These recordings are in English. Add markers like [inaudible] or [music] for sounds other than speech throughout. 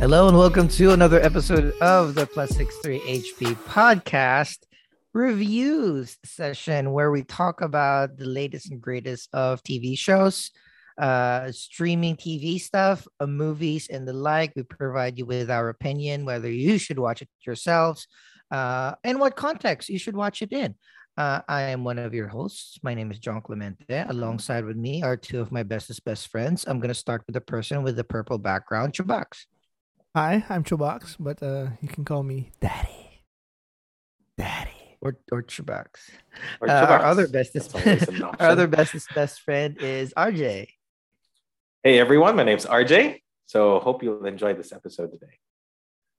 Hello and welcome to another episode of the Plus 63 HP podcast reviews session where we talk about the latest and greatest of TV shows, uh, streaming TV stuff, uh, movies, and the like. We provide you with our opinion, whether you should watch it yourselves, uh, and what context you should watch it in. Uh, I am one of your hosts. My name is John Clemente. Alongside with me are two of my bestest best friends. I'm going to start with the person with the purple background, Chubax. Hi, I'm Chubax, but uh, you can call me Daddy. Daddy. Or or Chubax. Or Uh, our other bestest, That's always an [laughs] our other bestest best friend is RJ. Hey everyone, my name's RJ. So hope you'll enjoy this episode today.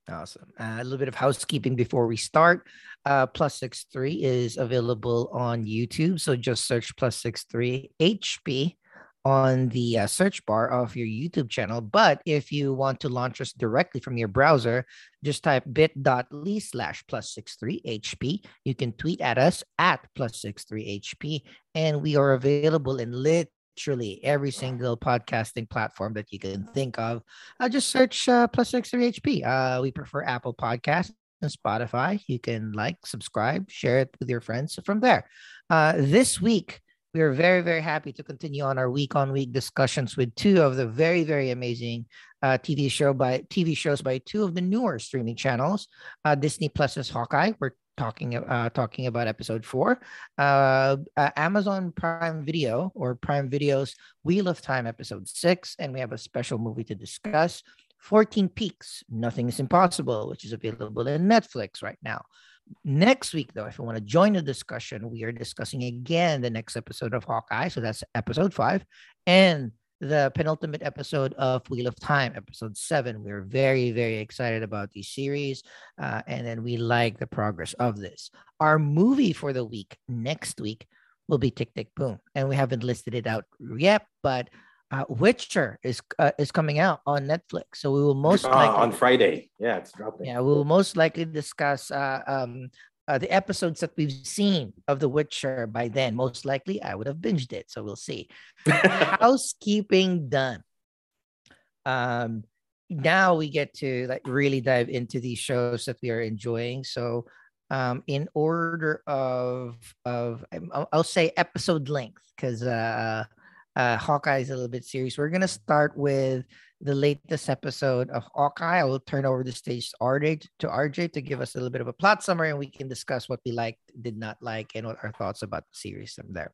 Awesome. Uh, a little bit of housekeeping before we start. Uh, Plus Six Three is available on YouTube, so just search Plus Six Three HP on the uh, search bar of your YouTube channel. But if you want to launch us directly from your browser, just type bit.ly slash plus six three HP. You can tweet at us at plus 63HP, and we are available in literally every single podcasting platform that you can think of uh, just search uh, plus six three HP. Uh, we prefer Apple Podcasts and Spotify. You can like, subscribe, share it with your friends from there. Uh, this week, we are very, very happy to continue on our week on week discussions with two of the very, very amazing uh, TV show by TV shows by two of the newer streaming channels. Uh, Disney Plus's Hawkeye. We're talking uh, talking about episode four. Uh, uh, Amazon Prime Video or Prime Video's Wheel of Time episode six, and we have a special movie to discuss. 14 Peaks, Nothing is Impossible, which is available in Netflix right now. Next week, though, if you want to join the discussion, we are discussing again the next episode of Hawkeye. So that's episode five and the penultimate episode of Wheel of Time, episode seven. We're very, very excited about these series. Uh, and then we like the progress of this. Our movie for the week next week will be Tick Tick Boom. And we haven't listed it out yet, but uh, Witcher is uh, is coming out on Netflix, so we will most Ah, likely on Friday. Yeah, it's dropping. yeah, we will most likely discuss uh, um, uh, the episodes that we've seen of The Witcher by then. Most likely, I would have binged it, so we'll see. [laughs] Housekeeping done. Um, now we get to like really dive into these shows that we are enjoying. So, um, in order of of um, I'll, I'll say episode length because uh, uh, Hawkeye is a little bit serious. We're gonna start with the latest episode of Hawkeye. I will turn over the stage to RJ to RJ to give us a little bit of a plot summary, and we can discuss what we liked, did not like, and what our thoughts about the series from there.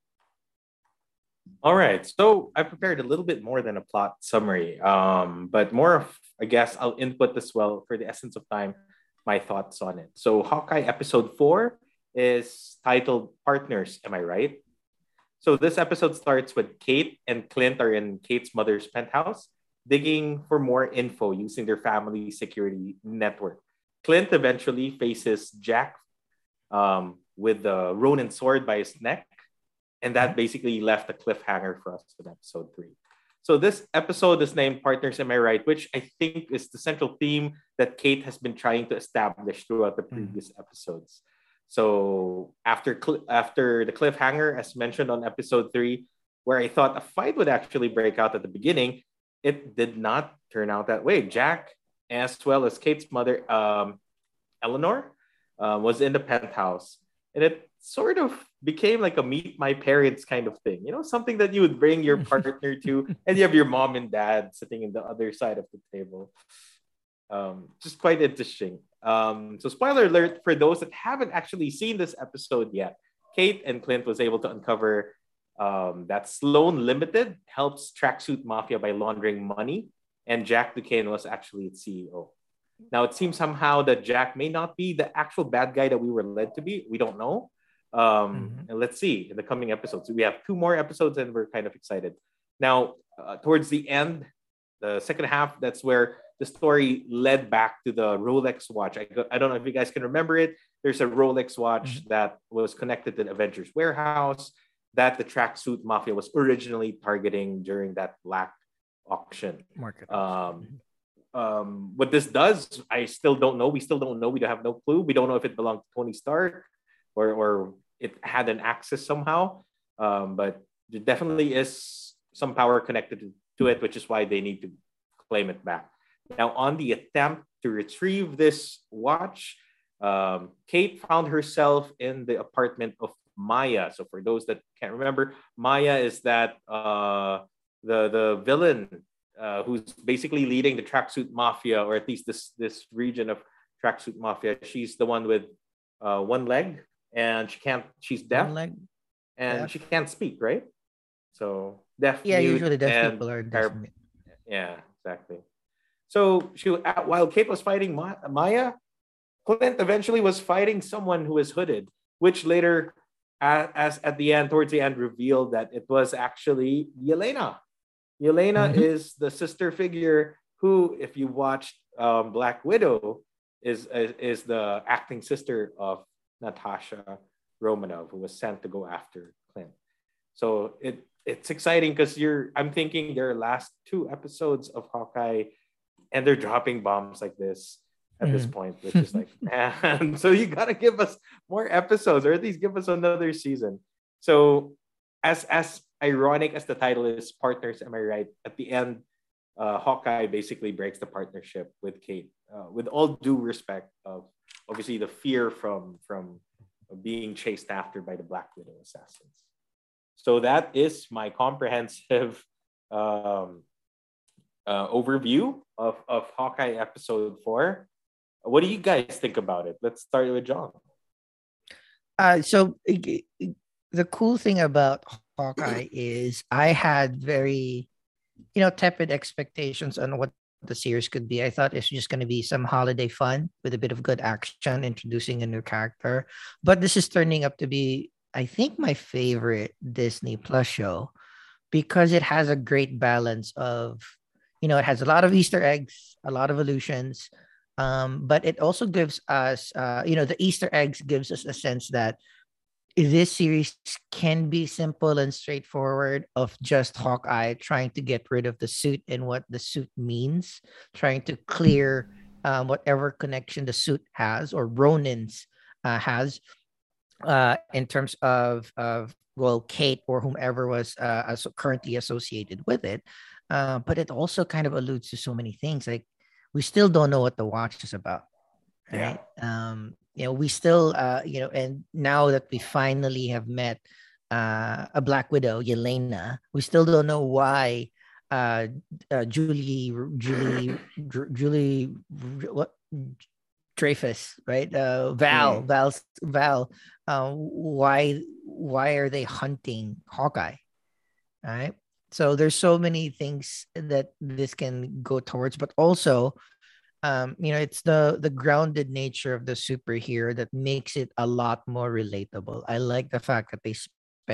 All right. So I prepared a little bit more than a plot summary, um, but more of, I guess, I'll input as well for the essence of time, my thoughts on it. So Hawkeye episode four is titled Partners. Am I right? So this episode starts with Kate and Clint are in Kate's mother's penthouse, digging for more info using their family security network. Clint eventually faces Jack um, with the Ronin sword by his neck and that basically left a cliffhanger for us in episode three. So this episode is named Partners Am I Right, which I think is the central theme that Kate has been trying to establish throughout the previous episodes. So after cl- after the cliffhanger, as mentioned on episode three, where I thought a fight would actually break out at the beginning, it did not turn out that way. Jack, as well as Kate's mother, um, Eleanor, uh, was in the penthouse, and it sort of became like a meet my parents kind of thing. You know, something that you would bring your [laughs] partner to, and you have your mom and dad sitting in the other side of the table. Um, just quite interesting. Um, so, spoiler alert for those that haven't actually seen this episode yet. Kate and Clint was able to uncover um, that Sloan Limited helps Tracksuit Mafia by laundering money, and Jack Duquesne was actually its CEO. Now, it seems somehow that Jack may not be the actual bad guy that we were led to be. We don't know. Um, Mhm. And let's see in the coming episodes. We have two more episodes, and we're kind of excited. Now, uh, towards the end, the second half, that's where the story led back to the Rolex watch. I, go- I don't know if you guys can remember it. There's a Rolex watch that was connected to the Avengers warehouse that the tracksuit mafia was originally targeting during that black auction. Market. Um, um, what this does, I still don't know. We still don't know. We don't have no clue. We don't know if it belonged to Tony Stark or or it had an access somehow. Um, but there definitely is some power connected to it, which is why they need to claim it back. Now, on the attempt to retrieve this watch, um, Kate found herself in the apartment of Maya. So, for those that can't remember, Maya is that uh, the the villain uh, who's basically leading the tracksuit mafia, or at least this this region of tracksuit mafia. She's the one with uh, one leg, and she can't. She's deaf, and deaf. she can't speak. Right. So deaf. Yeah, usually deaf people are deaf. yeah, exactly. So she, while Kate was fighting Ma- Maya, Clint eventually was fighting someone who was hooded, which later, as, as at the end, towards the end, revealed that it was actually Yelena. Yelena Mhm. is the sister figure who, if you watched um, Black Widow, is, is is the acting sister of Natasha Romanoff, who was sent to go after Clint. So it it's exciting because you're I'm thinking their last two episodes of Hawkeye and they're dropping bombs like this at this Mhm. point, which is like, [laughs] man, [laughs] so you gotta give us more episodes or at least give us another season. So as as ironic as the title is, partners, am I right? At the end, uh, Hawkeye basically breaks the partnership with Kate, uh, with all due respect of obviously the fear from from being chased after by the Black Widow assassins. So that is my comprehensive [laughs] um, uh, overview of, of Hawkeye episode four. What do you guys think about it? Let's start with John. Uh, so the cool thing about Hawkeye [clears throat] is I had very, you know, tepid expectations on what the series could be. I thought it's just going to be some holiday fun with a bit of good action, introducing a new character. But this is turning up to be, I think, my favorite Disney Plus show because it has a great balance of, you know, it has a lot of Easter eggs, a lot of illusions, um, but it also gives us uh, you know the easter eggs gives us a sense that this series can be simple and straightforward of just hawkeye trying to get rid of the suit and what the suit means trying to clear um, whatever connection the suit has or ronin's uh, has uh, in terms of of well kate or whomever was uh, currently associated with it uh, but it also kind of alludes to so many things like we still don't know what the watch is about Yeah. right um you know we still uh you know and now that we finally have met uh a black widow yelena we still don't know why uh, uh julie julie julie what dreyfus right uh val Mm. val val uh, why why are they hunting hawkeye all right so there's so many things that this can go towards but also um you know it's the the grounded nature of the superhero that makes it a lot more relatable i like the fact that they spend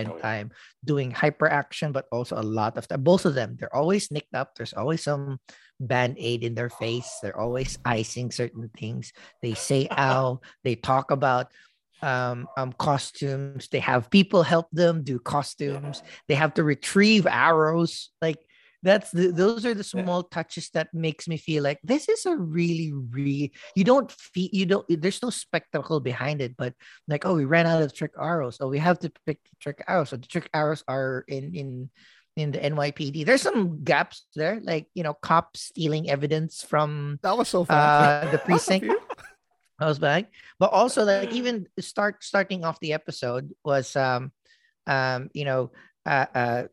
Oh, yeah. time doing hyper action but also a lot of time both of them they're always nicked up there's always some band-aid in their face they're always icing certain things they say [laughs] ow they talk about um, um costumes. They have people help them do costumes. They have to retrieve arrows. Like that's the those are the Yeah. small touches that makes me feel like this is a really really you don't feel you don't there's no spectacle behind it but like oh we ran out of trick arrows. Oh we have to pick the trick arrows. So the trick arrows are in in in the NYPD there's some gaps there like you know cops stealing evidence from That was so fun. uh the [laughs] precinct house bag but also like even start starting off the episode was um um you know uh uh,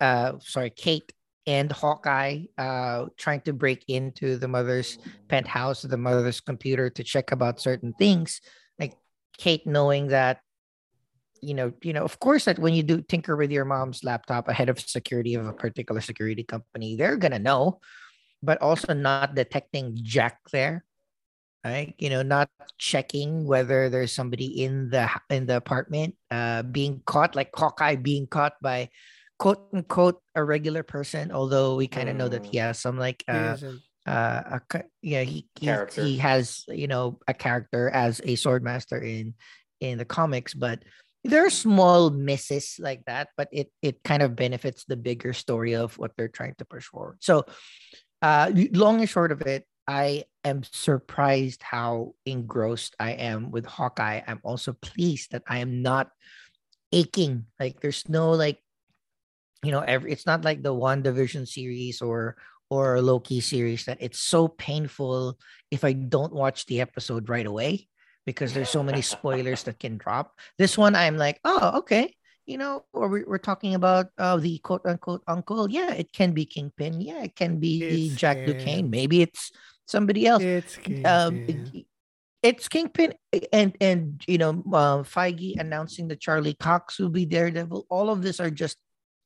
uh sorry kate and hawkeye uh trying to break into the mother's penthouse the mother's computer to check about certain things. Like kate knowing that you know you know of course that when you do tinker with your mom's laptop ahead of security of a particular security company they're gonna know but also not detecting jack there right? You know not checking whether there's somebody in the in the apartment uh being caught like hawkeye being caught by quote unquote a regular person although we kind of know that he has some like uh, uh a, yeah he, he he has you know a character as a sword master in in the comics but there are small misses like that but it it kind of benefits the bigger story of what they're trying to push forward. So uh long and short of it i am surprised how engrossed i am with hawkeye i'm also pleased that i am not aching like there's no like you know every it's not like the WandaVision series or or Loki series that it's so painful if I don't watch the episode right away because there's so many spoilers that can drop. This one, I'm like, oh, okay. You know, or we- we're talking about uh, the quote unquote uncle. Yeah, it can be Kingpin. Yeah, it can be It's Jack. Duquesne. Maybe it's somebody else. It's Um, Kingpin. it- it's Kingpin and and you know uh, Feige announcing that Charlie Cox will be Daredevil. All of this are just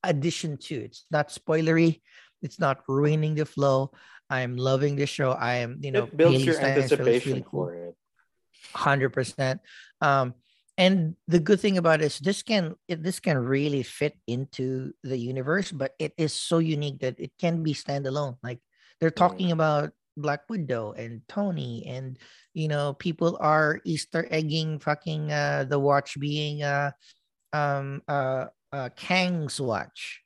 addition to. It's not spoilery. It's not ruining the flow. I'm loving the show. I am you know it builds Hailee your Steinfeld is anticipation really cool for it. hundred percent. Um, and the good thing about it is this can it, this can really fit into the universe, but it is so unique that it can be standalone. Like they're talking about Black Widow and Tony, and you know people are Easter egging fucking uh, the watch being uh um uh, uh Kang's watch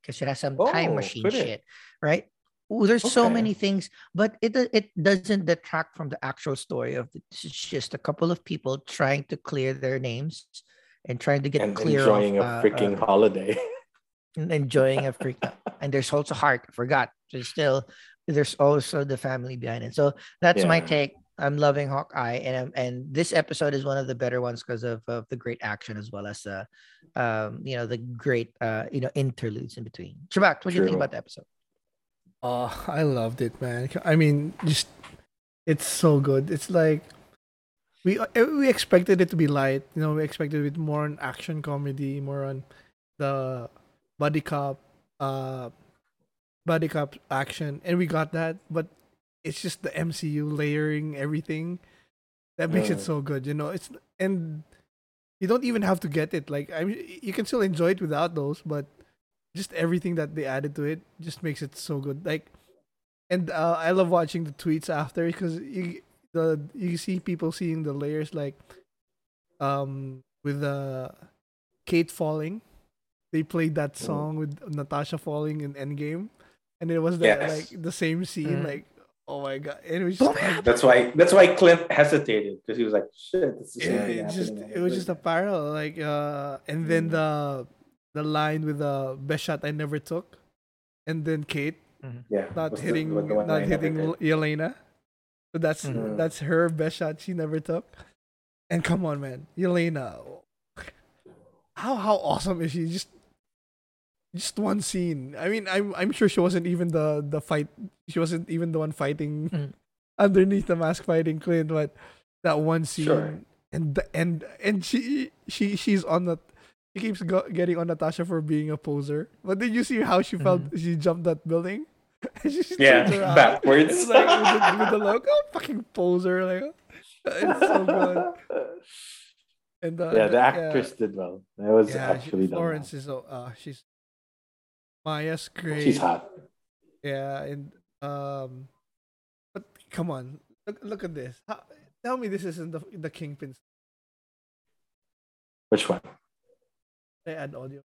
because it has some time Oh, machine could it? shit, right? Ooh, there's so many things but it it doesn't detract from the actual story of it. It's just a couple of people trying to clear their names and trying to get and clear enjoying of, a uh, freaking uh, holiday. [laughs] enjoying a freak and there's also heart I forgot there's still there's also the family behind it so that's my take i'm loving hawkeye and I'm, and this episode is one of the better ones because of, of the great action as well as uh um you know the great uh you know interludes in between Chubax, what do you think about the episode Oh, [laughs] I loved it, man. I mean, just it's so good. It's like we uh, we expected it to be light. You know, we expected it more on action comedy, more on the buddy cop, uh, buddy cop action, and we got that. But it's just the MCU layering everything that makes it so good. You know, it's and you don't even have to get it. Like I mean, you can still enjoy it without those, but just everything that they added to it just makes it so good. Like, and uh, I love watching the tweets after because you the you see people seeing the layers like, um, with uh, Kate falling, they played that Mm. song with Natasha falling in Endgame, and it was the, Yes. like the same scene. Mhm. Like, oh my god, it was just, That's why that's why Clint hesitated because he was like, "Shit, this is yeah, it just happening it was just a parallel. Like, uh, and then Mm. the the line with the best shot I never took, and then Kate yeah, not was the- hitting was the not hitting they L- Yelena. So that's Mhm. that's her best shot she never took. And come on, man, Yelena, how how awesome is she? Just just one scene. I mean, I'm I'm sure she wasn't even the the fight. She wasn't even the one fighting Mm. underneath the mask fighting Clint, but that one scene Sure. and the, and and she she she's on the. She keeps go, getting on Natasha for being a poser. But did you see how she felt? She jumped that building. [laughs] she just Yeah, backwards. Like with the, with the logo, fucking poser. Like, it's so good. [laughs] And uh, yeah, the actress did well. That was yeah, actually she, done Florence is so uh, she's Maya's well. great. She's hot. Yeah, and um, but come on, look look at this. How, tell me this isn't the the Kingpin. Which one? I add audio.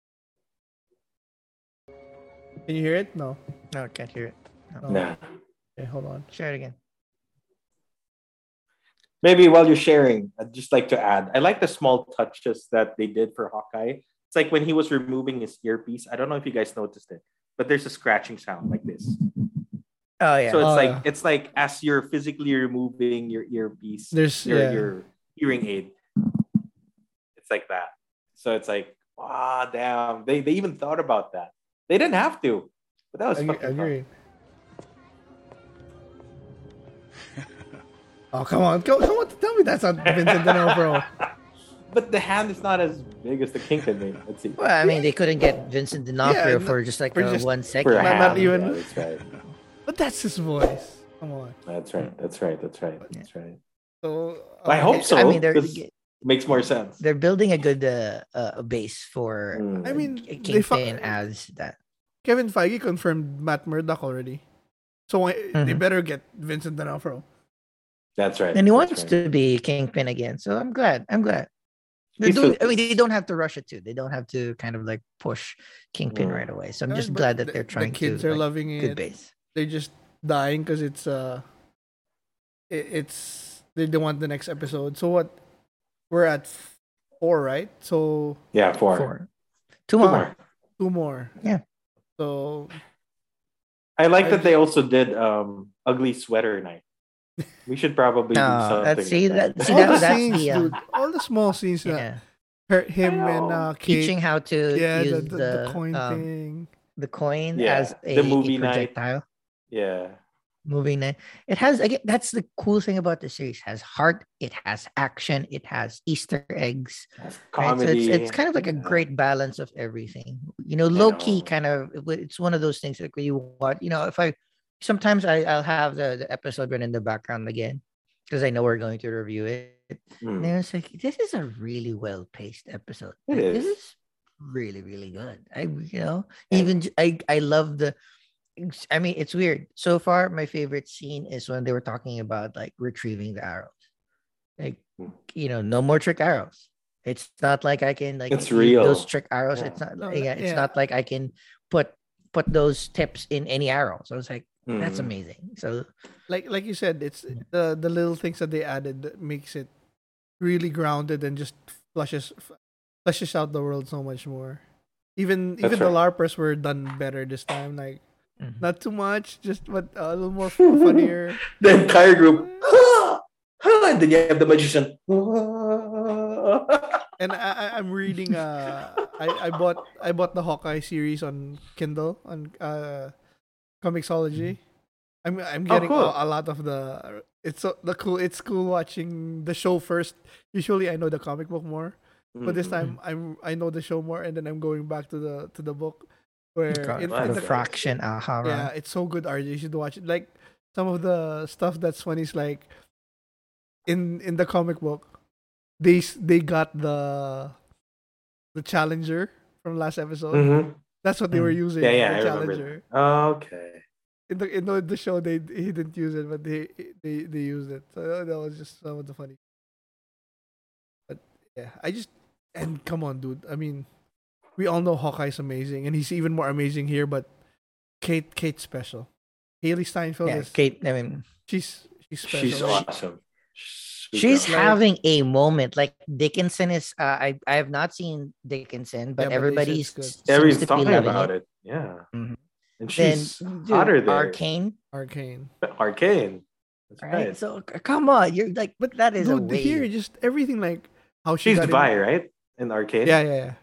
Can you hear it? No. no I can't hear it no. Nah. Okay, hold on. share it again Maybe while you're sharing, I'd just like to add, I like the small touches that they did for Hawkeye. It's like when he was removing his earpiece. I don't know if you guys noticed it, but there's a scratching sound like this. oh yeah So it's Oh, like yeah. it's like as you're physically removing your earpiece, There's your yeah. your hearing aid. It's like that. So it's like, ah, damn. They they even thought about that. They didn't have to, but that was Ag- fucking agree. oh come on, come, come on, tell me that's not Vincent D'Onofrio. [laughs] But the hand is not as big as the Kingpin thing. Let's see. well i mean they couldn't get vincent d'onofrio no, for just like for a just- one For a Not- not hand. even- Yeah, that's right. But that's his voice. Come on. That's right. That's right. That's right. That's right. So I uh, hope so. I mean, they're. it makes more sense. they're building a good uh, uh base for Mm. I mean, K- they fu- as that. Kevin Feige confirmed Matt Murdock already. So why they better get Vincent D'Onofrio. that's right. And he that's wants right. to be Kingpin again. So I'm glad. I'm glad. They're doing, I mean, they don't have to rush it too. They don't have to kind of like push Kingpin right away. So I'm just but glad that they're trying The kids to are like, loving good it. base. They're just dying because it's uh, it, it's they don't want the next episode. So what? We're at four, right? So Yeah, four. Four. Two Two more. more. two more. Yeah. So I like I that they also did um ugly sweater night. We should probably do No, something. that's- see, that- see, all that- the that's scenes, the, uh, dude. All the small scenes that hurt him and uh, Kate. Teaching how to yeah, the, use the, the, the coin um, thing. the coin Yeah, as a, the a movie night. projectile. yeah. movie night. It has again. That's the cool thing about the series. It has heart. It has action. It has Easter eggs. That's right? So Comedy. it's, it's kind of like a great balance of everything. You know, low key kind of. It's one of those things like when you watch. You know, if I sometimes I I'll have the, the episode run in the background again because I know we're going to review it. Mm. And it's like this is a really well paced episode. It Like, This is. is really really good. I you know Yeah. even I love the. I mean, it's weird. So far, my favorite scene is when they were talking about like retrieving the arrows. Like Hmm. you know, no more trick arrows. It's not like I can like It's real. those trick arrows. Yeah. It's not. No, yeah, it's yeah. not like I can put put those tips in any arrow. So it's like that's Mm. amazing. So Like like you said, it's the the little things that they added that makes it really grounded and just flushes flushes out the world so much more. Even That's even the larpers were done better this time. Like mhm. not too much, just but a little more [laughs] funnier. The entire group. and then you have the magician. And I, I I'm reading uh I, I bought I bought the Hawkeye series on Kindle on uh Comixology. I'm I'm getting cool. a, a lot of the it's so the cool it's cool watching the show first. Usually I know the comic book more, but this Mhm. time I'm I know the show more and then I'm going back to the to the book where in, in the the okay. fraction aha yeah, it's so good, RJ. You should watch it. Like some of the stuff that's funny is like in in the comic book, they they got the the challenger from last episode. Mhm. That's what they were Mm. using. Yeah, yeah, the I remember. challenger. Okay. In the in the, the show, they he didn't use it, but they they they used it. So that was just some of the funny. But yeah, I just and come on, dude. I mean, we all know Hawkeye's amazing, and he's even more amazing here. But Kate Kate's special. Hailee Steinfeld Yeah, is Kate. I mean, she's she's special. She's awesome. Super she's awesome. like- having a moment. Like Dickinson is. Uh, I I have not seen Dickinson, but, Yeah, but they said everybody's it's good. seems Everybody's talking about it. it. Yeah. Mhm. And Then she's dude, hotter there. Arcane, Arcane. Arcane. That's right? right. So come on, you're like, but that is a Dude, way. here just everything like how she She's got in- Vi, right? In Arcane? Yeah, yeah, yeah.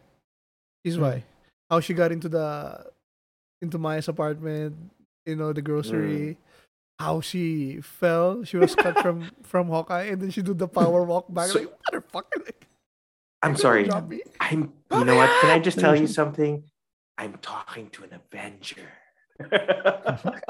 She's Mm. why. How she got into the into Maya's apartment, you know, the grocery. How she fell. She was cut from [laughs] from Hawkeye, and then she did the power walk back. So- like motherfucker! Like, I'm sorry. drop? I'm you know what? Can I just tell you something? I'm talking to an Avenger. [laughs]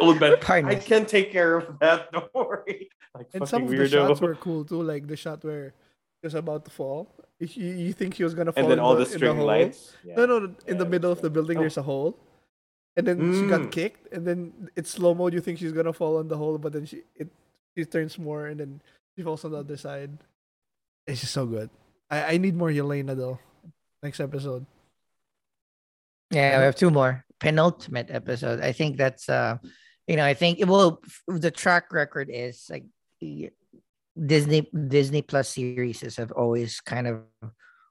Old man. Pardon I can take care of that. [laughs] Don't worry. Like And some fucking of the shots were cool too, like the shot where he was about to fall. You, you think he was gonna fall? and then in all the, the in string hole. lights. Yeah. No, no, in Yeah, the middle of the building, Oh. there's a hole, and then she Mm. got kicked, and then it's slow mo. You think she's gonna fall on the hole, but then she it she turns more, and then she falls on the other side. It's just so good. I I need more Yelena though. Next episode. Yeah, we have two more penultimate episode. I think that's uh, you know, I think well, f- the track record is like Disney Disney Plus series have always kind of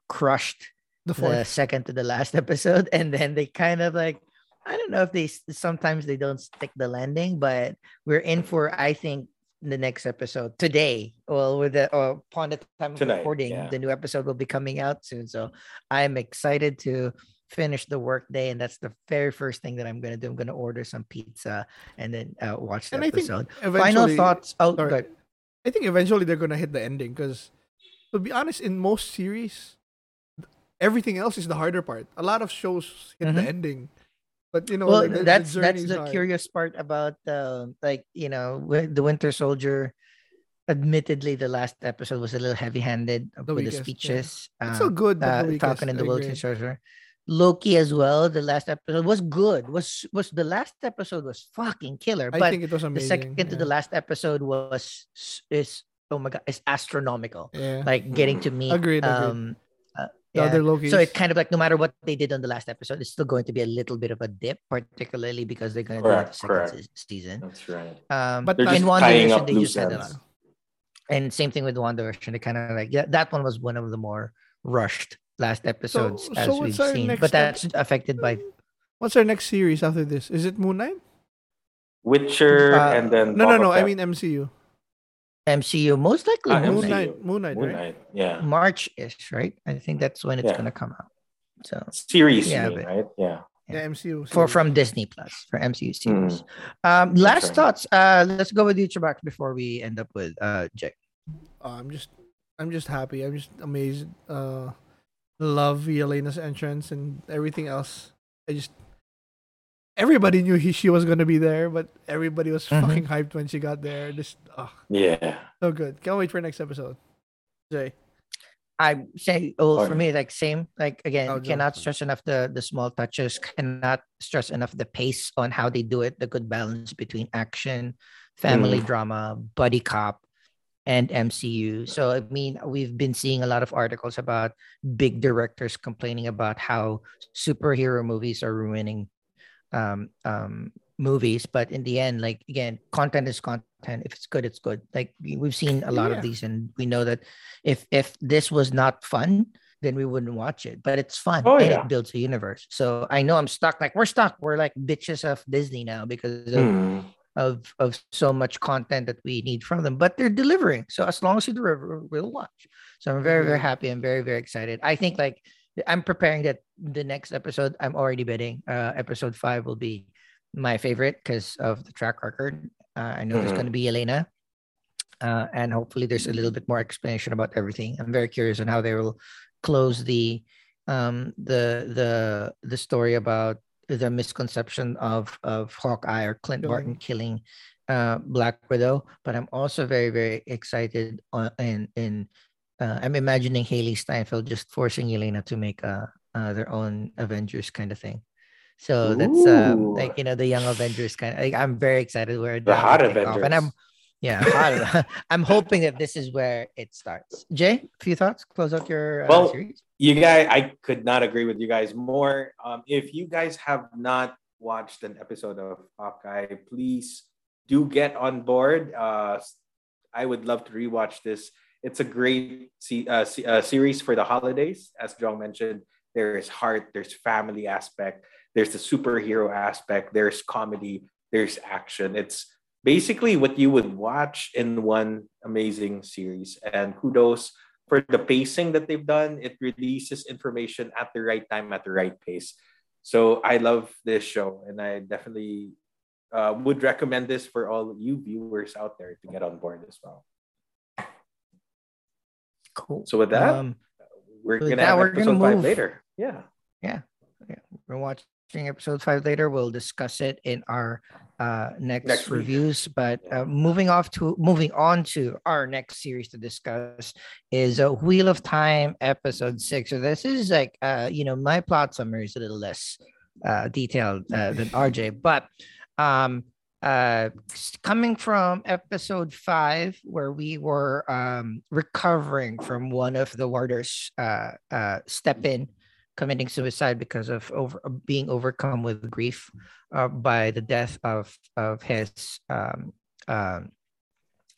crushed The the second to the last [laughs] episode, and then they kind of like I don't know if they sometimes they don't stick the landing, but we're in for I think the next episode today. Well, with the or upon the time of recording, yeah. the new episode will be coming out soon. So I'm excited to finish the work day, and that's the very first thing that I'm gonna do. I'm gonna order some pizza and then uh, watch the And I think episode. Final thoughts. Oh, sorry. good. I think eventually they're gonna hit the ending because, to be honest, in most series, everything else is the harder part. A lot of shows hit the Mhm. ending, but you know, well the- the that's that's the hard. curious part about uh, like you know the winter soldier admittedly the last episode was a little heavy-handed The with the weakest, yeah. speeches It's so uh, good, uh, the falcon and the winter soldier loki as well the last episode was good was was the last episode was fucking killer I but think it was amazing. the second to the last episode was is oh my god is astronomical Yeah. like getting to meet Agreed, agreed. um uh, the yeah. other Loki. So it's kind of like no matter what they did on the last episode, it's still going to be a little bit of a dip, particularly because they're going to do the second correct. se- season. That's right. Um, But but in just tying WandaVision, up they loose just had a lot. And same thing with WandaVision. They kind of like yeah, that one was one of the more rushed last episodes so as we've seen. next But step? that's affected by What's our next series after this? Is it Moon Knight? Witcher Uh, and then No, no, Boba no. I Fett. mean MCU. MCU most likely Ah, Moon Moon MCU. Knight. Knight. Moon Knight, right? Yeah. March ish, right? I think that's when it's Yeah. gonna come out. So Series, Yeah, mean, right? Yeah. Yeah, MCU. for from Disney Plus for MCU series. Mm. Um, last right. thoughts. Uh, let's go with you, Chubax, before we end up with uh Jay. Uh, I'm just, I'm just happy. I'm just amazed. Uh, love Yelena's entrance and everything else. I just, everybody knew he she was gonna be there, but everybody was Mhm. fucking hyped when she got there. Just, oh, Yeah. so good. Can't wait for next episode. Jay. I say, oh, for me, like same. Like again, Oh, Joe. cannot stress enough the the small touches. Cannot stress enough the pace on how they do it. The good balance between action, family drama, buddy cop, and MCU. So I mean, we've been seeing a lot of articles about big directors complaining about how superhero movies are ruining um um movies but in the end like again content is content if it's good it's good like we- we've seen a lot Yeah. of these and we know that if if this was not fun then we wouldn't watch it but it's fun Oh, and yeah. it builds a universe so i know i'm stuck like we're stuck we're like bitches of disney now because of Hmm. of of so much content that we need from them but they're delivering so as long as you deliver we'll watch so i'm very very Mhm. happy i'm very very excited i think like i'm preparing that the next episode i'm already bidding uh episode five will be my favorite because of the track record uh, i know there's Mhm. going to be elena uh, and hopefully there's a little bit more explanation about everything i'm very curious on how they will close the um the the the story about the misconception of of Hawkeye or Clint Killing. Barton killing uh Black Widow, but I'm also very very excited on in in uh, I'm imagining Hailee Steinfeld just forcing Elena to make uh, uh their own Avengers kind of thing. So that's um, like you know the young Avengers kind of. Like, I'm very excited where The hot take off. Avengers. and I'm yeah, hot. [laughs] I'm hoping that this is where it starts. Jay, a few thoughts. Close out your uh, Well, series. you guys, I could not agree with you guys more. Um, if you guys have not watched an episode of Hawkeye, please do get on board. Uh, I would love to rewatch this. It's a great se- uh, se- uh, series for the holidays. As John mentioned, there is heart, there's family aspect, there's the superhero aspect, there's comedy, there's action. It's basically what you would watch in one amazing series. And kudos for the pacing that they've done. It releases information at the right time, at the right pace. So I love this show, and I definitely uh, would recommend this for all you viewers out there to get on board as well. Cool. So with that, Um, we're with gonna that, have we're gonna episode five move. later. Yeah. Yeah. We're watching episode five later. We'll discuss it in our uh, next, Next week. reviews. But uh, moving off to moving on to our next series to discuss is a Wheel of Time episode six. So this is like uh, you know my plot summary is a little less uh, detailed uh, than RJ, but um, uh, coming from episode five where we were um, recovering from one of the warders uh, uh, step in committing suicide because of over being overcome with grief uh, by the death of of his um um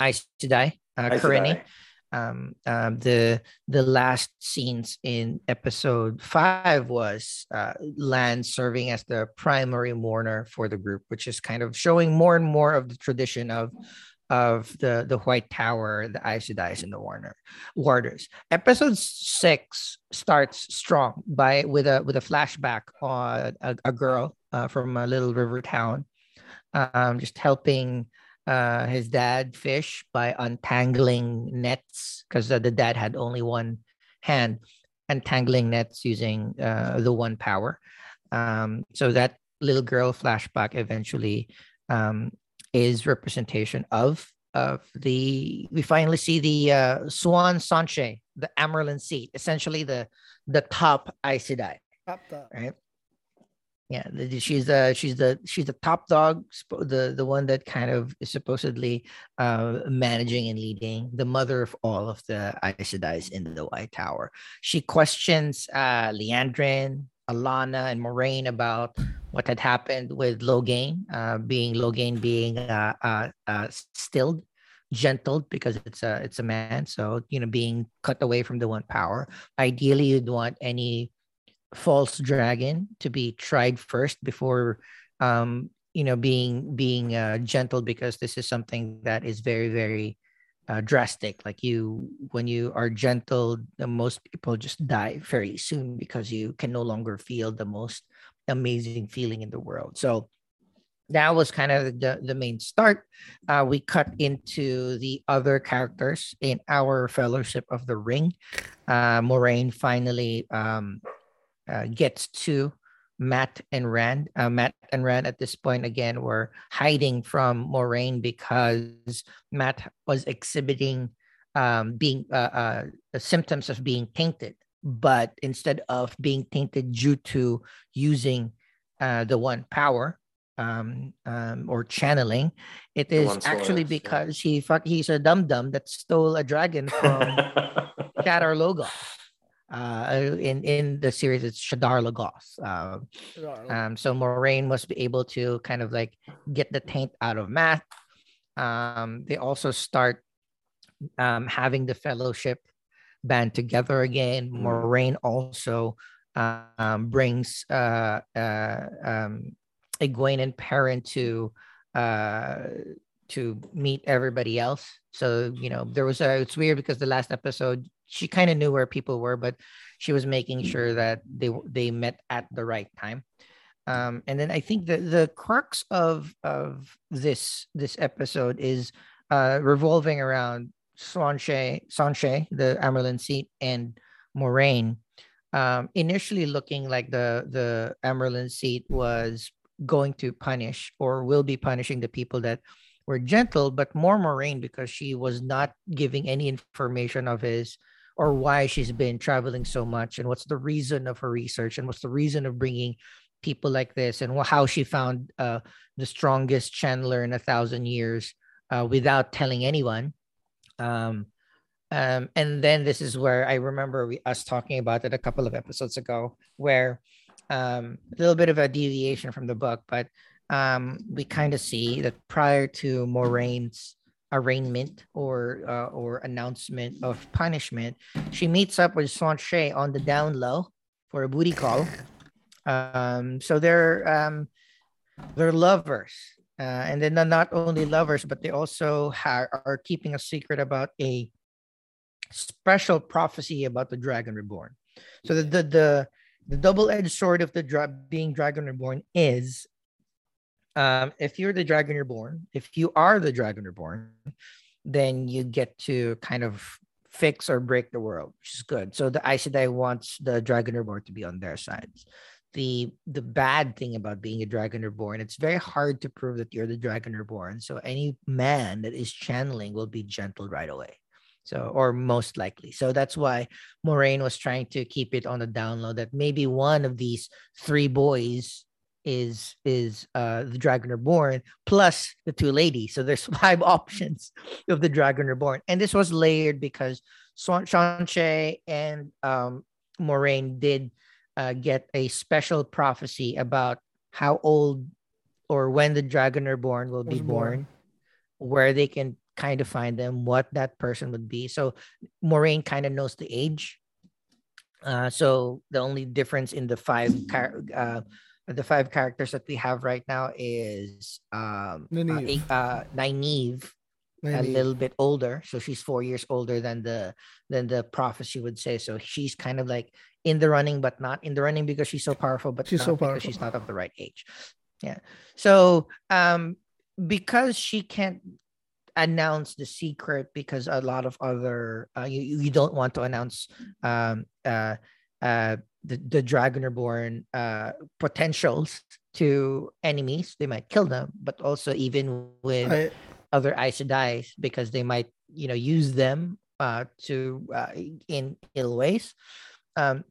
Aes Sedai, uh, Aes Kerene. Um, um, the the last scenes in episode five was uh, Lan serving as the primary mourner for the group, which is kind of showing more and more of the tradition of of the the White Tower, the Aes Sedai, and the Warner Warders. Episode six starts strong by with a with a flashback on a, a girl uh, from a little river town, um, just helping uh, his dad fish by untangling nets because the, the dad had only one hand, untangling nets using uh, the one power. Um, so that little girl flashback eventually um, is representation of of the we finally see the uh, Siuan Sanche, the Amyrlin seat, essentially the the top Aes Sedai, right? Yeah, she's the she's the she's the top dog, the the one that kind of is supposedly uh, managing and leading, the mother of all of the Aes Sedais in the White Tower. She questions uh, Liandrin, Alanna, and Moiraine about what had happened with Logain, uh, being Logain being uh, uh, uh, stilled, gentled because it's a it's a man. So you know, being cut away from the one power. Ideally, you'd want any false dragon to be tried first before um, you know being being uh, gentle because this is something that is very very uh, drastic like you when you are gentle most people just die very soon because you can no longer feel the most amazing feeling in the world so that was kind of the, the main start. Uh, we cut into the other characters in our Fellowship of the Ring. Uh, Moiraine finally um, uh, gets to Mat and Rand. Uh, Mat and Rand at this point again were hiding from Moiraine because Mat was exhibiting um, being uh, uh, symptoms of being tainted, but instead of being tainted due to using the one power, um, um, or channeling. It is actually because yeah. he fuck he's a dum dum that stole a dragon from [laughs] Shadar Logoth. Uh, in in the series, it's Shadar Logoth. Uh, um, so Moiraine was able to kind of like get the taint out of Mat. Um, they also start um, having the fellowship band together again. Mm. Moiraine also um, brings uh, uh, um, Egwene and Perrin to uh to meet everybody else. So, you know, there was a it's weird because the last episode she kind of knew where people were, but she was making sure that they they met at the right time. Um, and then I think the the crux of of this this episode is uh, revolving around Seanchay, Seanchay, the Amyrlin seat, and Moiraine. Um, initially looking like the the Amyrlin seat was going to punish or will be punishing the people that were gentle, but more Moiraine because she was not giving any information of his or why she's been traveling so much and what's the reason of her research and what's the reason of bringing people like this and how she found uh, the strongest channeler in a thousand years uh, without telling anyone. Um, um, and then this is where I remember we, us talking about it a couple of episodes ago, where um, a little bit of a deviation from the book, but um, we kind of see that prior to Moiraine's arraignment or uh, or announcement of punishment, she meets up with Seanchay on the down low for a booty call. Um, so they're um, they're lovers, uh, and then they're not only lovers, but they also ha- are keeping a secret about a special prophecy about the Dragon Reborn. So the the, the the double-edged sword of the dra- being dragon reborn is um, if you're the dragon reborn if you are the dragon reborn then you get to kind of fix or break the world which is good. So the Aes Sedai wants the dragon reborn to be on their sides the the bad thing about being a dragon reborn it's very hard to prove that you're the dragon reborn so any man that is channeling will be gentle right away. So, or most likely. So that's why Moiraine was trying to keep it on the download that maybe one of these three boys is is uh the Dragon Reborn plus the two ladies. So there's [laughs] five options of the Dragon Reborn. And this was layered because Seanchay and um Moiraine did uh, get a special prophecy about how old or when the Dragon Reborn will be born, born, where they can kind of find them what that person would be. So Moiraine kind of knows the age. Uh, so the only difference in the five uh, the five characters that we have right now is um Nynaeve, uh, uh, Nynaeve, Nynaeve. a little bit older. So she's four years older than the than the prophecy would say. So she's kind of like in the running, but not in the running because she's so powerful, but she's so powerful. she's not of the right age. Yeah. So um because she can't announce the secret because a lot of other uh, you, you don't want to announce um, uh, uh, the, the dragon reborn uh, potentials to enemies. They might kill them but also even with I, other Aes Sedai because they might you know use them uh, to uh, in ill ways. Um,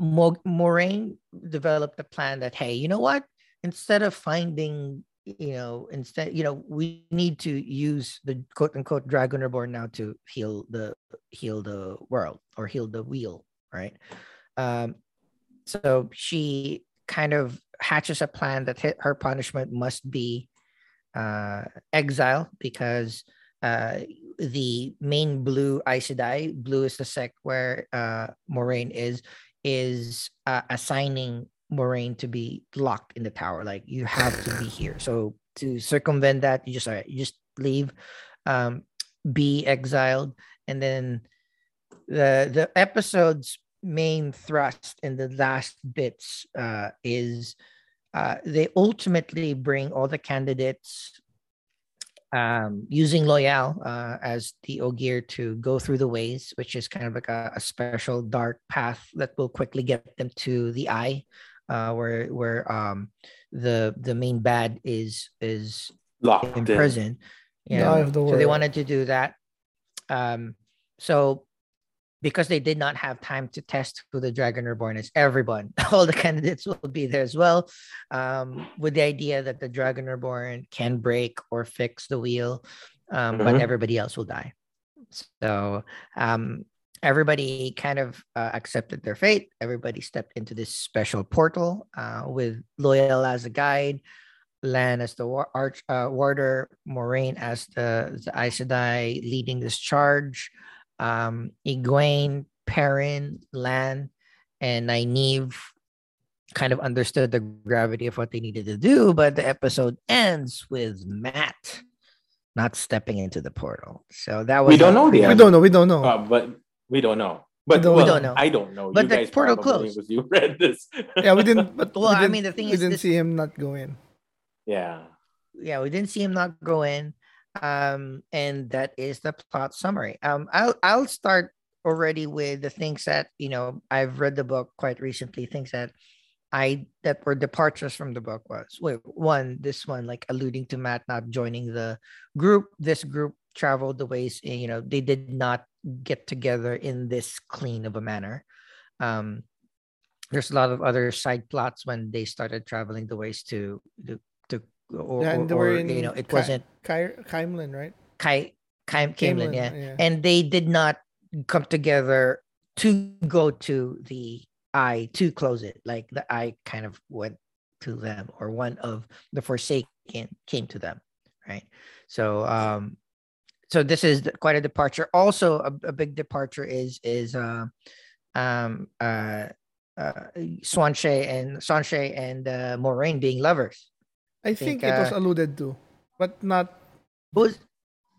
Moiraine developed a plan that hey you know what? Instead of finding you know instead you know we need to use the quote unquote dragon reborn now to heal the heal the world or heal the wheel right um so she kind of hatches a plan that her punishment must be uh exile because uh the main blue Aes Sedai, blue is the sect where uh Moiraine is is uh, assigning Moiraine to be locked in the tower. Like you have to be here. So to circumvent that, you just all right, you just leave, um, be exiled, and then the the episode's main thrust in the last bits uh, is uh, they ultimately bring all the candidates um, using Loial uh, as the Ogier to go through the ways, which is kind of like a, a special dark path that will quickly get them to the eye, uh, where where um, the the main bad is is Locked in in. prison. Yeah, Eye of the so they wanted to do that. Um, so because they did not have time to test who the Dragon Reborn is, everyone, [laughs] all the candidates will be there as well, um, with the idea that the Dragon Reborn can break or fix the wheel, um, but Mhm. everybody else will die. So um, everybody kind of uh, accepted their fate. Everybody stepped into this special portal uh, with Loial as a guide, Lan as the war- arch uh, warder, Moiraine as the, the Aes Sedai leading this charge, um, Egwene, Perrin, Lan, and Nynaeve kind of understood the gravity of what they needed to do, but the episode ends with Mat not stepping into the portal. So that was We don't a know the pretty- We don't know. We don't know. Uh, but we don't know. But don't- we don't know. I don't know. But you the guys portal closed. was you [laughs] read this. yeah, we didn't. But Well, we I didn't- mean, the thing we is we didn't this- see him not go in. yeah. yeah, we didn't see him not go in. Um, and that is the plot summary. Um, I'll I'll start already with the things that you know I've read the book quite recently. Things that I that were departures from the book was wait one this one like alluding to Mat not joining the group. This group traveled the ways eh, you know they did not get together in this clean of a manner. Um, there's a lot of other side plots when they started traveling the ways to to or, or, and were or, in you know it Ki- wasn't Ky- Caemlyn, right? Kai Kai Caemlyn, yeah. yeah. and they did not come together to go to the eye to close it. Like the eye kind of went to them, or one of the Forsaken came to them, right? So, um, so this is quite a departure. Also, a, a big departure is is uh, um uh. Uh, Siuan Sanche and Siuan Sanche and uh, Moiraine being lovers. I think, think, it was alluded to, but not. Was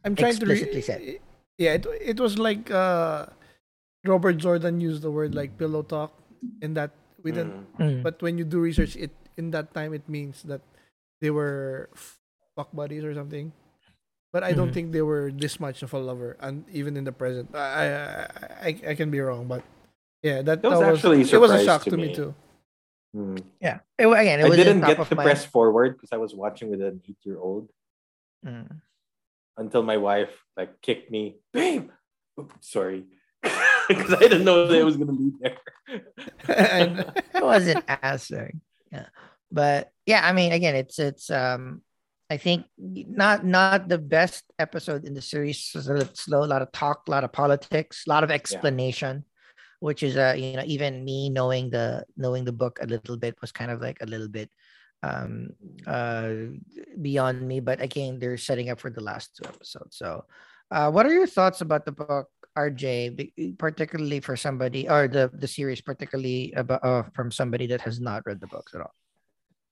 I'm trying to explicitly re- said. Yeah, it, it was like uh, Robert Jordan used the word like pillow talk, in that we didn't. Mm. Mm. But when you do research, it in that time it means that they were fuck buddies or something. But I don't Mhm. think they were this much of a lover, and even in the present, I I, I, I can be wrong, but yeah, that, That was that actually a it was a shock to to me me. too. Mm. yeah. It, again, it I didn't get to my- press forward because I was watching with an eight-year-old Mm. until my wife like kicked me, babe. Oops, sorry, [laughs] because I didn't know that it was gonna be there. [laughs] And- it wasn't [laughs] as sorry. Yeah. But yeah, I mean, again, it's it's um I think not not the best episode in the series. It was a slow, a lot of talk, a lot of politics, a lot of explanation, which is uh you know even me knowing the knowing the book a little bit was kind of like a little bit um uh beyond me. But again, they're setting up for the last two episodes. So, uh, what are your thoughts about the book? RJ, particularly for somebody or the the series, particularly about uh, from somebody that has not read the books at all.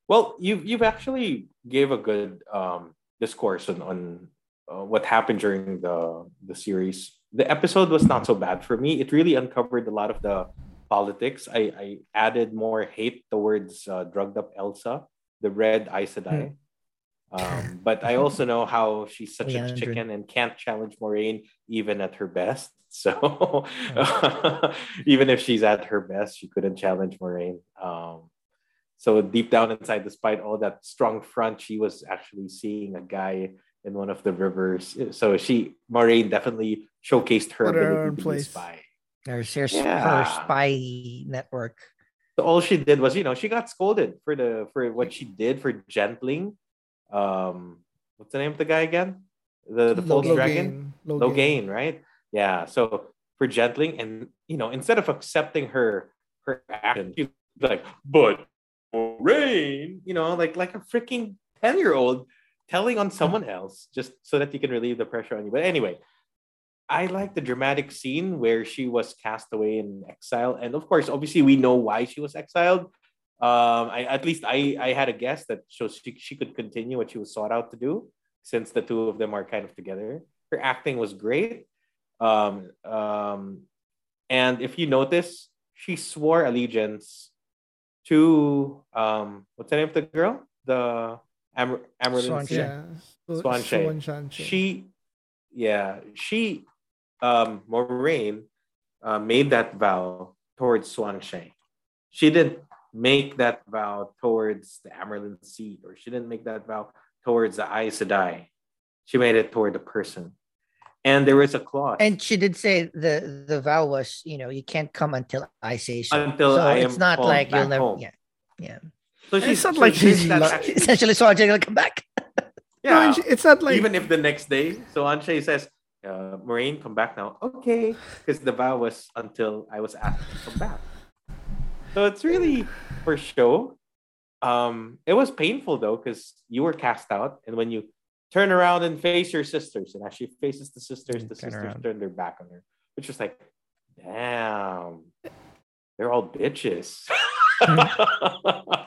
Well, you've you've actually gave a good um, discourse on on uh, what happened during the the series. The episode was not so bad for me. It really uncovered a lot of the politics. I, I added more hate towards uh, drugged up Elsa, the red Aes Sedai. Um, but I also know how she's such a Liandrin. chicken and can't challenge Moiraine even at her best. [laughs] So [laughs] even if she's at her best, she couldn't challenge Moiraine. Um, so deep down inside, despite all that strong front, she was actually seeing a guy in one of the rivers. So she, Moiraine, definitely showcased her Put her ability in to place. spy. There's here's Yeah. her spy network. So all she did was, you know, she got scolded for the for what she did for gentling. Um, what's the name of the guy again? The the false dragon. Logain. Logain, right? Yeah. So for gentling, and you know, instead of accepting her her action, she's like, but Moiraine, you know, like like a freaking ten year old telling on someone else just so that you can relieve the pressure on you. But anyway, I like the dramatic scene where she was cast away in exile, and of course, obviously, we know why she was exiled. Um, I, at least I, I had a guess that so she, she could continue what she was sought out to do, since the two of them are kind of together. Her acting was great, um, um, and if you notice, she swore allegiance to um, what's the name of the girl? The Am- Amyrlin. Siuan Sanche. Yeah. So- Siuan Sanche. Swanshay. She, yeah, she, um, Moiraine, uh, made that vow towards Siuan Sanche. She didn't make that vow towards the Amyrlin Seat, or she didn't make that vow towards the Aes Sedai. She made it toward the person. And there was a clause. And she did say the the vow was, you know, you can't come until I say so. Until so I it's am not like you'll never. home. Yeah, yeah. So It's she's not like she's she's that lo- Essentially, so I'm gonna come back. Yeah. and she- it's not like even if the next day, Siuan Sanche says, uh, Moiraine, come back now. Okay. Because the vow was until I was asked to come back. So it's really for show. Um, it was painful though, because you were cast out, and when you turn around and face your sisters, and as she faces the sisters, the turn sisters around. turn their back on her, which was like, damn, they're all bitches. [laughs] [laughs]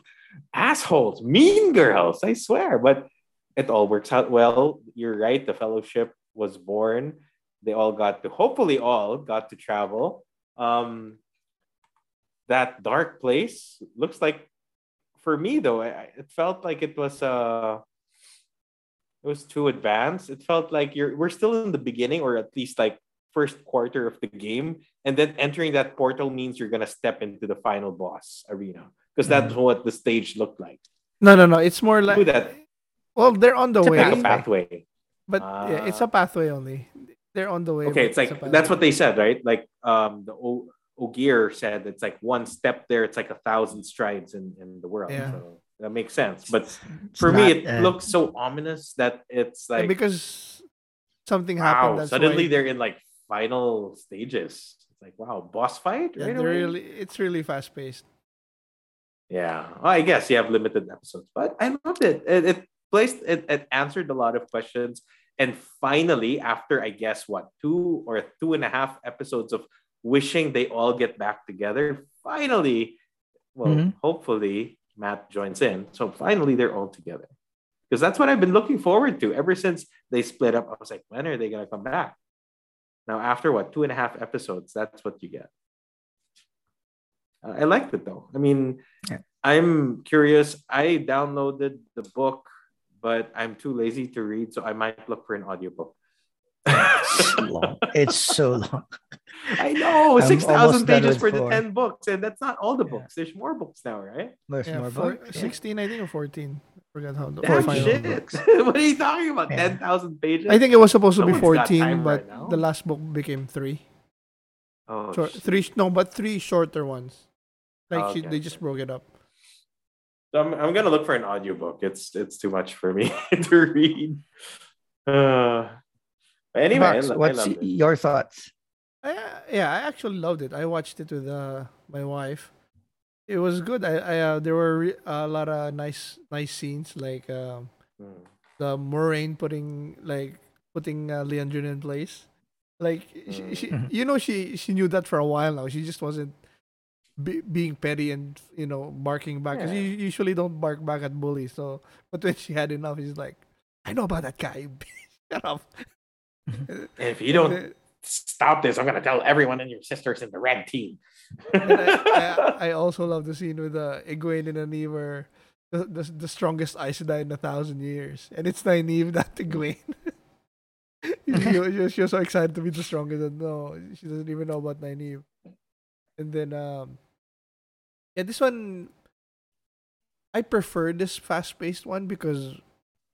Assholes, mean girls, I swear. But it all works out well. You're right. The fellowship was born. They all got to, hopefully, all got to travel. Um, that dark place looks like, for me though, I, it felt like it was uh, it was too advanced. It felt like you're we're still in the beginning, or at least like first quarter of the game, and then entering that portal means you're gonna step into the final boss arena because that's what the stage looked like. no, no, no. It's more like that. well, they're on the It's way, a pathway. pathway. but yeah, it's Ah. a pathway only. They're on the way. Okay, it's like a that's what they said, right? Like um the o- Ogier said it's like one step there, it's like a thousand strides in, in the world. Yeah. So that makes sense. But It's for me, it uh, looks so ominous that it's like because something happened. wow, suddenly why, they're in like final stages. It's like wow, boss fight, right? away? really. It's really fast paced. Yeah, well, I guess you have limited episodes, but I loved it. It, it placed it, it answered a lot of questions, and finally, after I guess what two or two and a half episodes of wishing they all get back together, finally, well, Mhm. hopefully Mat joins in. So finally, they're all together because that's what I've been looking forward to ever since they split up. I was like, when are they gonna come back? Now, after what two and a half episodes, that's what you get. Uh, I liked it though. I mean, Yeah. I'm curious. I downloaded the book, but I'm too lazy to read, so I might look for an audiobook. It's [laughs] long. It's so long. [laughs] I know, I'm six almost thousand done pages with for the ten books, and that's not all the Yeah. books. There's more books now, right? There's Yeah, more four, books. yeah. 16, I think, or 14. Forgot how the Damn final shit! [laughs] what are you talking about? Yeah. Ten thousand pages? I think it was supposed to be 14, but right the last book became three. Oh, Short, three, no, but three shorter ones. Like Oh, she, they just broke it up. So I'm, I'm gonna look for an audiobook. It's it's too much for me [laughs] to read. Uh, anyway, Max, I what's loved it. your thoughts? I, yeah, I actually loved it. I watched it with uh, my wife. It was good. I, I uh, there were re- a lot of nice nice scenes like um, Hmm. the Moiraine putting like putting uh, Liandrin in place. Like she, she, Mhm. you know, she she knew that for a while now. She just wasn't be, being petty and you know barking back. 'Cause Yeah. you usually don't bark back at bullies. So, but when she had enough, she's like, "I know about that guy. [laughs] Shut up." And [laughs] if you don't stop this, I'm gonna tell everyone and your sisters in the red team. I, I, [laughs] I also love the scene with uh, Egwene and Nynaeve were the, the, the strongest Sedai in a thousand years. And it's Nynaeve, not Egwene. she, she was so excited to be the strongest and no, she doesn't even know about Nynaeve. And then, um, yeah, this one, I prefer this fast-paced one because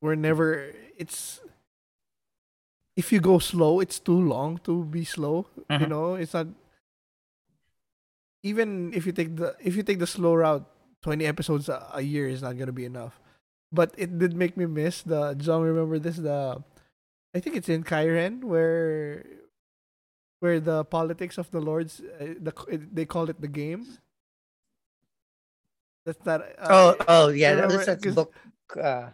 we're never, it's, if you go slow, it's too long to be slow. You Mhm. know, it's not, even if you take the if you take the slow route, twenty episodes a, a year is not gonna be enough. But it did make me miss the. John, remember this? The, I think it's in Cairhien where, where the politics of the lords, uh, the they call it the game. That's not. Uh, oh, oh, yeah. That remember- was that 'cause- book. Uh,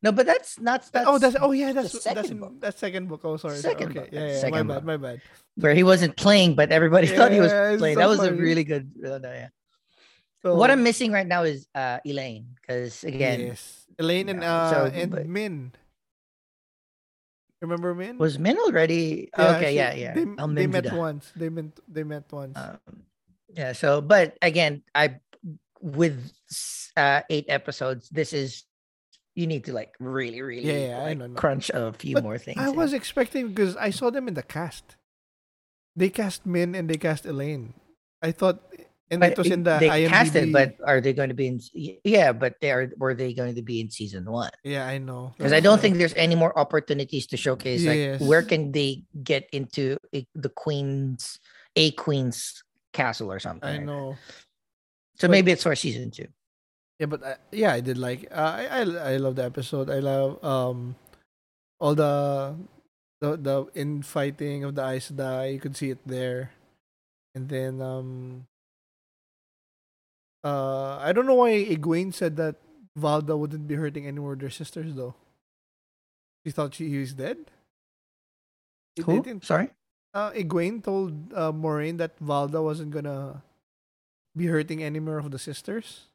No, but that's not. That's, oh, that's oh yeah, that's the that's second book. that's second book. Oh, sorry. sorry. Second okay, book, yeah, yeah. second my book. bad, my bad. where he wasn't playing, but everybody thought he was Yeah, playing. so that was a really good. uh, no, yeah. So, What I'm missing right now is uh Elayne, because again, yes, Elayne and Yeah, uh so, and but- Min. Remember Min? was Min already? Yeah, okay, she- yeah, yeah. They, they met once. They met they met once. Um, yeah. So, but again, I with uh eight episodes, this is you need to like really, really Yeah, yeah, I like, know, no. crunch a few But more things. I in. was expecting because I saw them in the cast. They cast Min and they cast Elayne. I thought, and But it was in the they IMDb. cast it, but are they going to be in? Yeah, but they are. Were they going to be in season one? yeah, I know. Because I don't think there's any more opportunities to showcase. Yes. Like, where can they get into the queen's a queen's castle or something? I know. So But- maybe it's for season two. Yeah, but I, yeah, I did like. Uh, I, I I love the episode. I love um all the the the infighting of the Aes Sedai. You could see it there, and then um uh I don't know why Egwene said that Valda wouldn't be hurting any more of their sisters though. She thought she he was dead. Who? Sorry. Uh, Egwene told uh, Moiraine that Valda wasn't gonna be hurting any more of the sisters.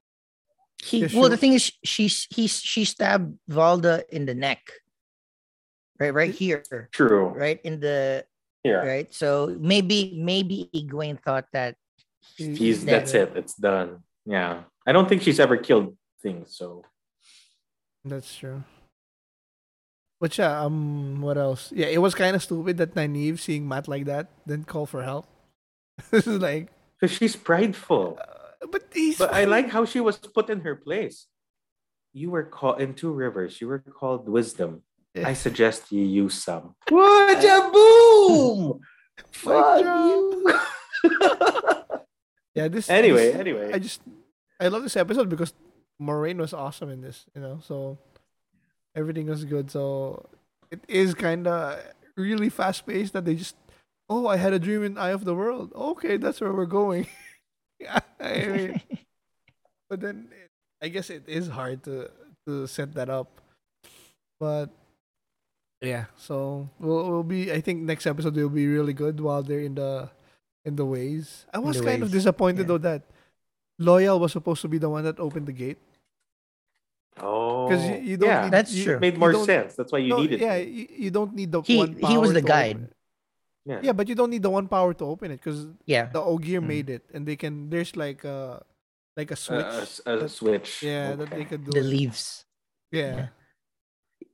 He Yeah, well, the thing is, she he she stabbed Valda in the neck, right, right here, True. right in the Yeah. right. So maybe maybe Egwene thought that He- He's that's it. It's done. Yeah. I don't think she's ever killed things. So That's true. But yeah, um, what else? Yeah, it was kind of stupid that Nynaeve seeing Mat like that, didn't call for help. [laughs] this is like, because she's prideful. uh, but he's. But I like how she was put in her place. You were called in two rivers. You were called wisdom. Yeah. I suggest you use some. What [laughs] a boom! [laughs] Fuck you. [laughs] Yeah, this. anyway, this- anyway. I just, I love this episode because Moiraine was awesome in this. You know, so everything was good. So it is kind of really fast paced that they just. Oh, I had a dream in Eye of the World. Okay, that's where we're going. [laughs] yeah, I mean, [laughs] but then it, I guess it is hard to to set that up. But yeah, so we'll, we'll be. I think next episode will be really good while they're in the in the ways. I was the kind of disappointed yeah. though that Loial was supposed to be the one that opened the gate. oh, you- you don't yeah, need- That's you- true. made more sense. That's why you No, needed. yeah, you, you don't need the He- one. he was the to guide. Open it. yeah. Yeah, but you don't need the one power to open it because yeah. the Ogier Mm. made it, and they can. There's like a like a A- switch. a, s- a that- switch. yeah, that they could do. The leaves. Yeah.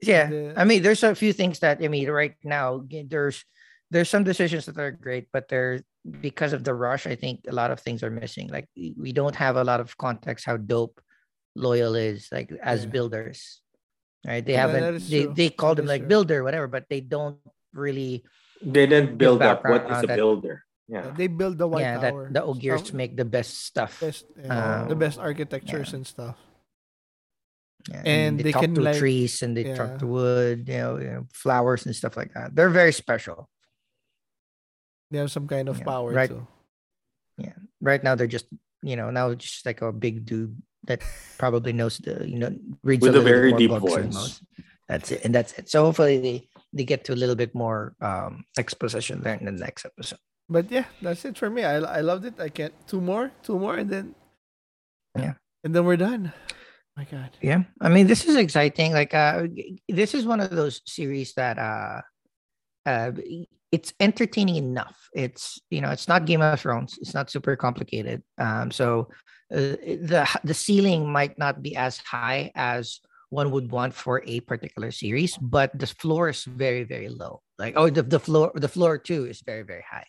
Yeah. The- I mean, there's a few things that I mean, right now there's there's some decisions that are great, but they're because of the rush. I think a lot of things are missing. Like we we don't have a lot of context how dope Loial is, like as Yeah. builders. Right? They Yeah, haven't. They true. they call them like true. builder, whatever, but they don't really. They didn't build up. What is background a that. builder? Yeah, Yeah. They build the white yeah, that tower. the Ogiers Some- make the best stuff. best, yeah, the Um, best architectures yeah. and stuff. Yeah, and they, they talk can, to like- trees and they yeah. talk to wood, you know, you know, flowers and stuff like that. They're very special. They have some kind of Yeah, power right. too. Yeah. Right now they're just you know now it's just like a big dude that probably knows the you know reads With a a very deep more books than voice. That's it, and that's it. So hopefully they they get to a little bit more um exposition there in the next episode. But yeah, that's it for me. I I loved it. I can't two more, two more, and then Yeah. and then we're done. My God. Yeah, I mean this is exciting. Like uh, this is one of those series that uh, uh, it's entertaining enough. It's you know it's not Game of Thrones. It's not super complicated. Um, so uh, the the ceiling might not be as high as one would want for a particular series, but the floor is very very low. Like oh the the floor the floor too is very very high,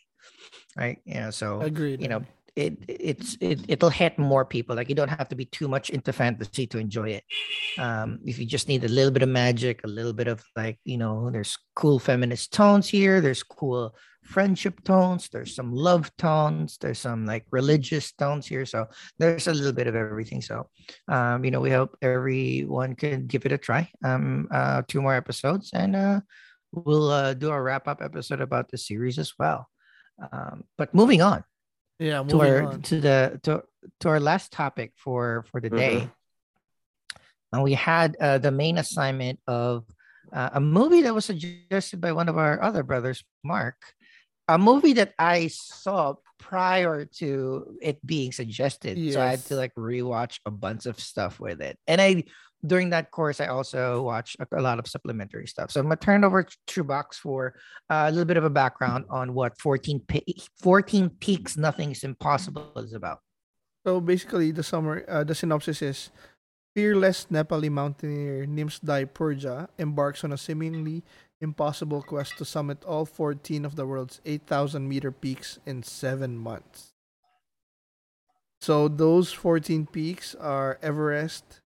right? You know so Agreed. you know it it's it, it'll hit more people like you don't have to be too much into fantasy to enjoy it um if you just need a little bit of magic a little bit of like you know there's cool feminist tones here there's cool friendship tones there's some love tones there's some like religious tones here so there's a little bit of everything so um you know we hope everyone can give it a try um uh two more episodes and uh we'll uh, do a wrap up episode about the series as well um but moving on yeah, to our on. to the to to our last topic for for the day. And we had uh, the main assignment of uh, a movie that was suggested by one of our other brothers, Mark. A movie that I saw prior to it being suggested. So I had to Yes. like rewatch a bunch of stuff with it. And I during that course, I also watched a, a lot of supplementary stuff. So I'm gonna turn over to Box for uh, a little bit of a background on what 14 Pe- 14 Peaks Nothing is Impossible is about. So basically, the summary, uh, the synopsis is: fearless Nepali mountaineer Nimsdai Purja embarks on a seemingly impossible quest to summit all 14 of the world's 8,000 meter peaks in seven months. So those 14 peaks are Everest,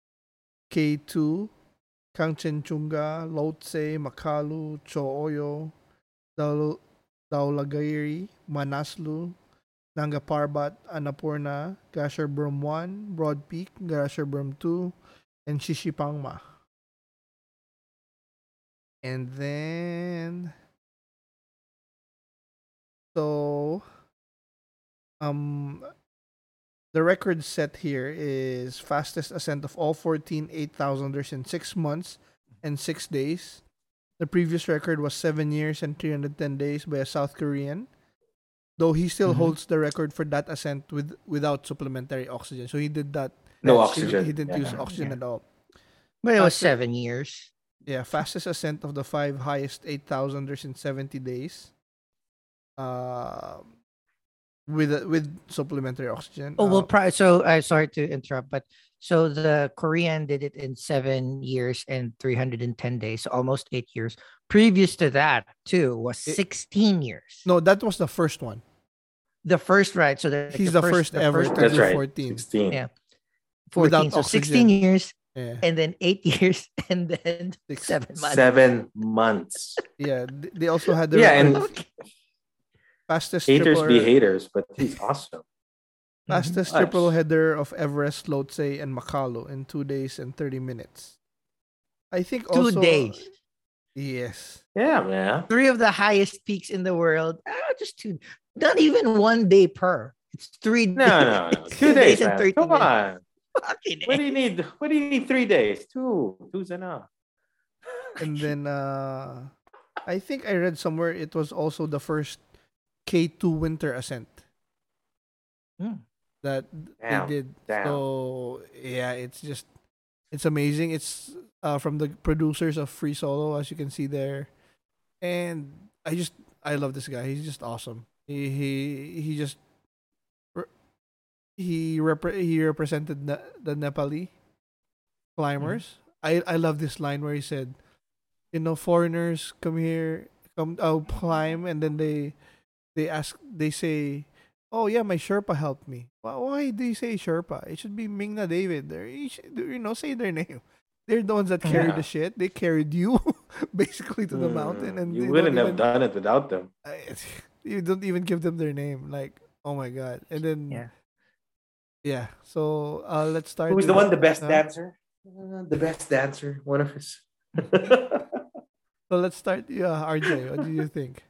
K2, Kangchenjunga, Lhotse, Makalu, Cho Oyu, Daul- Dhaulagiri, Manaslu, Nanga Parbat, Annapurna, Gasherbrum 1, Broad Peak, Gasherbrum 2, and Shishapangma. And then so um the record set here is fastest ascent of all 14 8,000ers in 6 months and 6 days. The previous record was 7 years and 310 days by a South Korean though he still Mhm. holds the record for that ascent with without supplementary oxygen. So he did that. No oxygen. He, didn't use oxygen Yeah. at all. But it was Faster- seven years. Yeah, fastest ascent of the five highest eight thousanders in seventy days. Uh, with with supplementary oxygen. Oh well, Uh, pri- so I sorry to interrupt, but so the Korean did it in seven years and 310 days, so almost eight years. Previous to that, too, was It- 16 years. no, that was the first one. The first right, so the, He's the first ever to That's do right. 14. 16. Yeah. without 14, so 16 years Yeah, and then eight [laughs] years and then Six- seven months. Seven months. yeah. They also had the Yeah, and Okay. fastest haters triple, be haters, but he's [laughs] awesome. fastest Nice. triple header of Everest, Lhotse, and Makalu in two days and thirty minutes. I think Two also days. Yes. Yeah, man. Three of the highest peaks in the world. Ah, just two. Not even one day per. It's three No, days. no, no. [laughs] Two days, and man. 30 Come minutes. on. Fucking What do you need? What do you need? Three days? Two. Two's enough. And then uh I think I read somewhere it was also the first K2 winter ascent Hmm. that Damn, they did. damn. So yeah, it's just it's amazing. It's uh from the producers of Free Solo as you can see there. And I just I love this guy. He's just awesome. He he he just re- he repre- he represented ne- the Nepali climbers. I I love this line where he said, you know, foreigners come here, come oh climb, and then they they ask they say, oh yeah, my Sherpa helped me. Why, why do you say Sherpa? It should be Mingma David. There, you, should, you know, say their name. [laughs] They're the ones that carried Yeah. the shit. They carried you [laughs] basically to the mountain, Mm, and you they wouldn't have even- done it without them. I- [laughs] you don't even give them their name. Like, oh my god! And then Yeah. Yeah. So uh, let's start. Who's the one? The best uh, dancer? Uh, the best dancer. One of us. So let's start. Yeah, RJ, what do you think?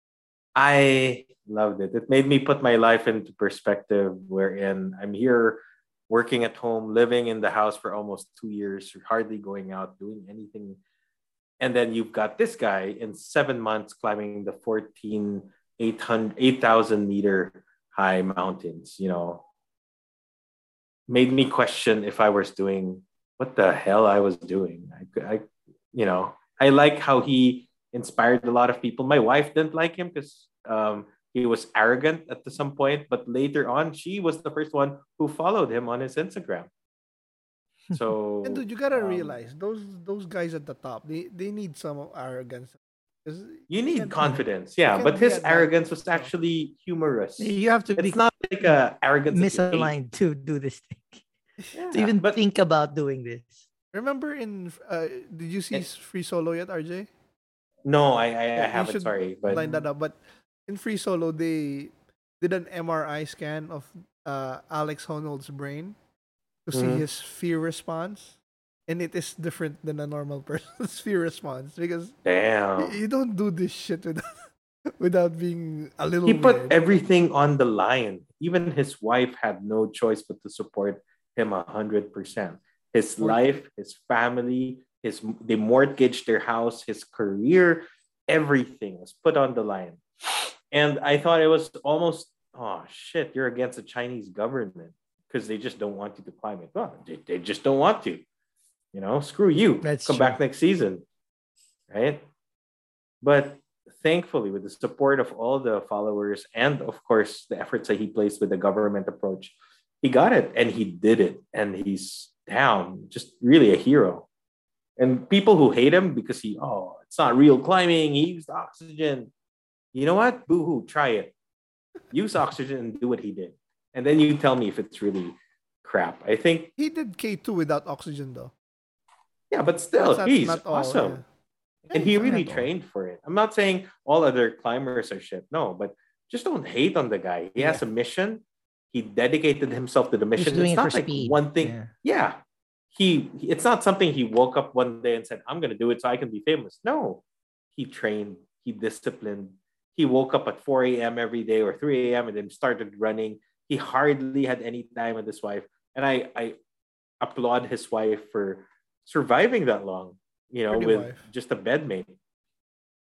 [laughs] I loved it. It made me put my life into perspective wherein I'm here working at home, living in the house for almost two years, hardly going out, doing anything. And then you've got this guy in seven months climbing the 14, 800, 8,000 meter high mountains, you know, made me question if I was doing what the hell I was doing. I, I you know, I like how he inspired a lot of people. My wife didn't like him because um, he was arrogant at some point, but later on, she was the first one who followed him on his Instagram. So, [laughs] And dude, you gotta um, realize those those guys at the top, they they need some arrogance. 'Cause you need can't- confidence, yeah. But his at that, arrogance was actually humorous. You have to be It's not like a arrogance that you hate. misaligned to do this thing. [laughs] Yeah, to even but think about doing this. Remember in uh, did you see Eh. Free Solo yet, RJ? no, I, I, I Yeah, you haven't. should Sorry, but Line that up. But in Free Solo, they did an MRI scan of uh, Alex Honnold's brain to see Mhm. his fear response, and it is different than a normal [laughs] person's fear response because damn, you don't do this shit without [laughs] without being a little. Bit he put weird. everything on the line. Even his wife had no choice but to support him a hundred percent. his life, his family, his they mortgaged their house, his career, everything was put on the line. And I thought it was almost, oh shit, you're against the Chinese government because they just don't want you to climb it. Well, they, they just don't want to. You know, screw you. That's Come true. back next season. Right? But thankfully, with the support of all the followers and of course the efforts that he placed with the government approach, he got it and he did it. And he's down, just really a hero. And people who hate him because he, oh, it's not real climbing, he used oxygen. You know what? Boo hoo, try it. Use oxygen and do what he did. And then you tell me if it's really crap. I think, He did K2 without oxygen though. Yeah, but still, That's he's all, awesome. yeah. And he really trained for it. I'm not saying all other climbers are shit. No, but just don't hate on the guy. He has a mission. He dedicated himself to the He's mission. doing It's it not for like speed. one thing. Yeah. yeah he it's not something he woke up one day and said i'm going to do it so i can be famous no he trained he disciplined he woke up at 4 a.m every day or 3 a.m and then started running he hardly had any time with his wife and i i applaud his wife for surviving that long you know Pretty with wife. just a bedmate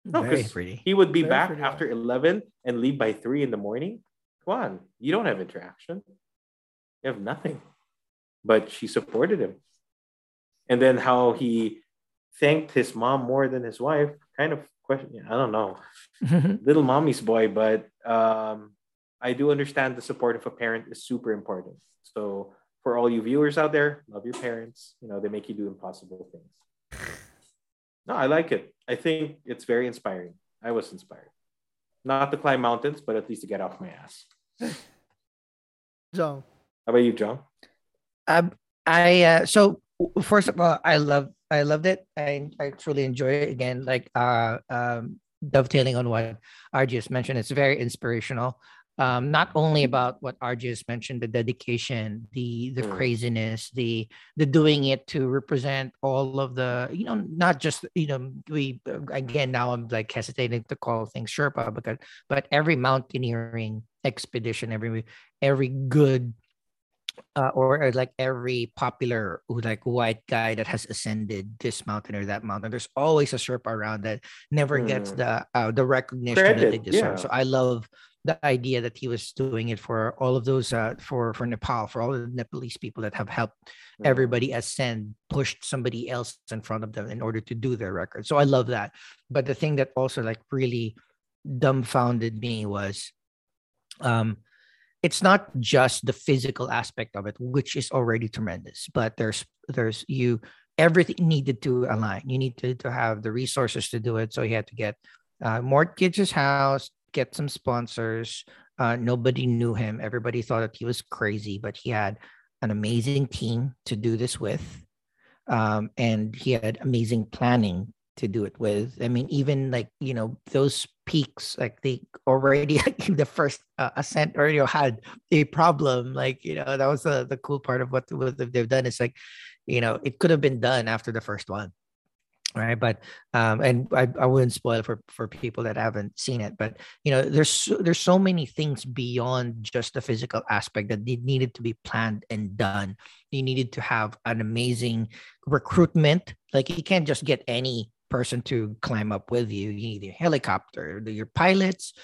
no because he would be Very back pretty after 11 and leave by 3 in the morning? Come on you don't have interaction. You have nothing. But she supported him. And then how he thanked his mom more than his wife kind of question i don't know. [laughs] Little mommy's boy but um, i do understand the support of a parent is super important. So for all you viewers out there love your parents you know they make you do impossible things [sighs] no i like it i think it's very inspiring i was inspired not to climb mountains but at least to get off my ass John. how about you john Um, I uh, so first of all, I love I loved it. I I truly enjoy it. Again, like uh um dovetailing on what Argius mentioned, it's very inspirational. Um, not only about what Argius mentioned, the dedication, the the Mm. craziness, the the doing it to represent all of the you know not just you know we again now I'm like hesitating to call things Sherpa because but every mountaineering expedition, every every good uh, or, or like every popular like white guy that has ascended this mountain or that mountain there's always a sherpa around that never gets Mm. the uh, the recognition that they deserve yeah. so i love the idea that he was doing it for all of those uh, for for nepal for all the nepalese people that have helped Mm. everybody ascend pushed somebody else in front of them in order to do their record so i love that. But the thing that also like really dumbfounded me was um it's not just the physical aspect of it which is already tremendous but there's there's you everything needed to align. You need to, to have the resources to do it. So he had to get uh, mortgage his house get some sponsors uh, nobody knew him everybody thought that he was crazy but he had an amazing team to do this with um, and he had amazing planning to do it with. I mean, even like you know those peaks, like they already [laughs] the first uh, ascent already had a problem. Like you know that was the the cool part of what, what they've done. It's like you know it could have been done after the first one, right? But um, and I, I wouldn't spoil for for people that haven't seen it. But you know there's there's so many things beyond just the physical aspect that needed to be planned and done. You needed to have an amazing recruitment. Like you can't just get any person to climb up with you. You need a helicopter, your pilots,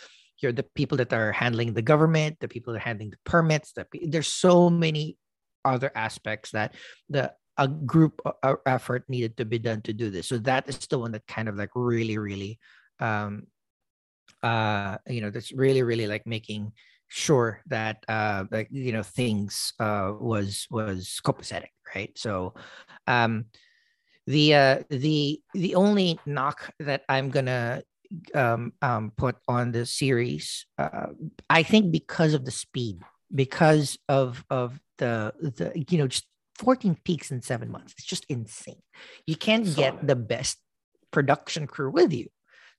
you're the people that are handling the government, the people that are handling the permits. The, there's so many other aspects that the a group uh, uh, effort needed to be done to do this. So that is the one that kind of like really, really, um, uh, you know, that's really, really like making sure that uh like you know things uh was was copacetic right so um the uh the the only knock that i'm gonna um um put on the series uh i think because of the speed because of of the the you know just 14 peaks in seven months it's just insane you can't get the best production crew with you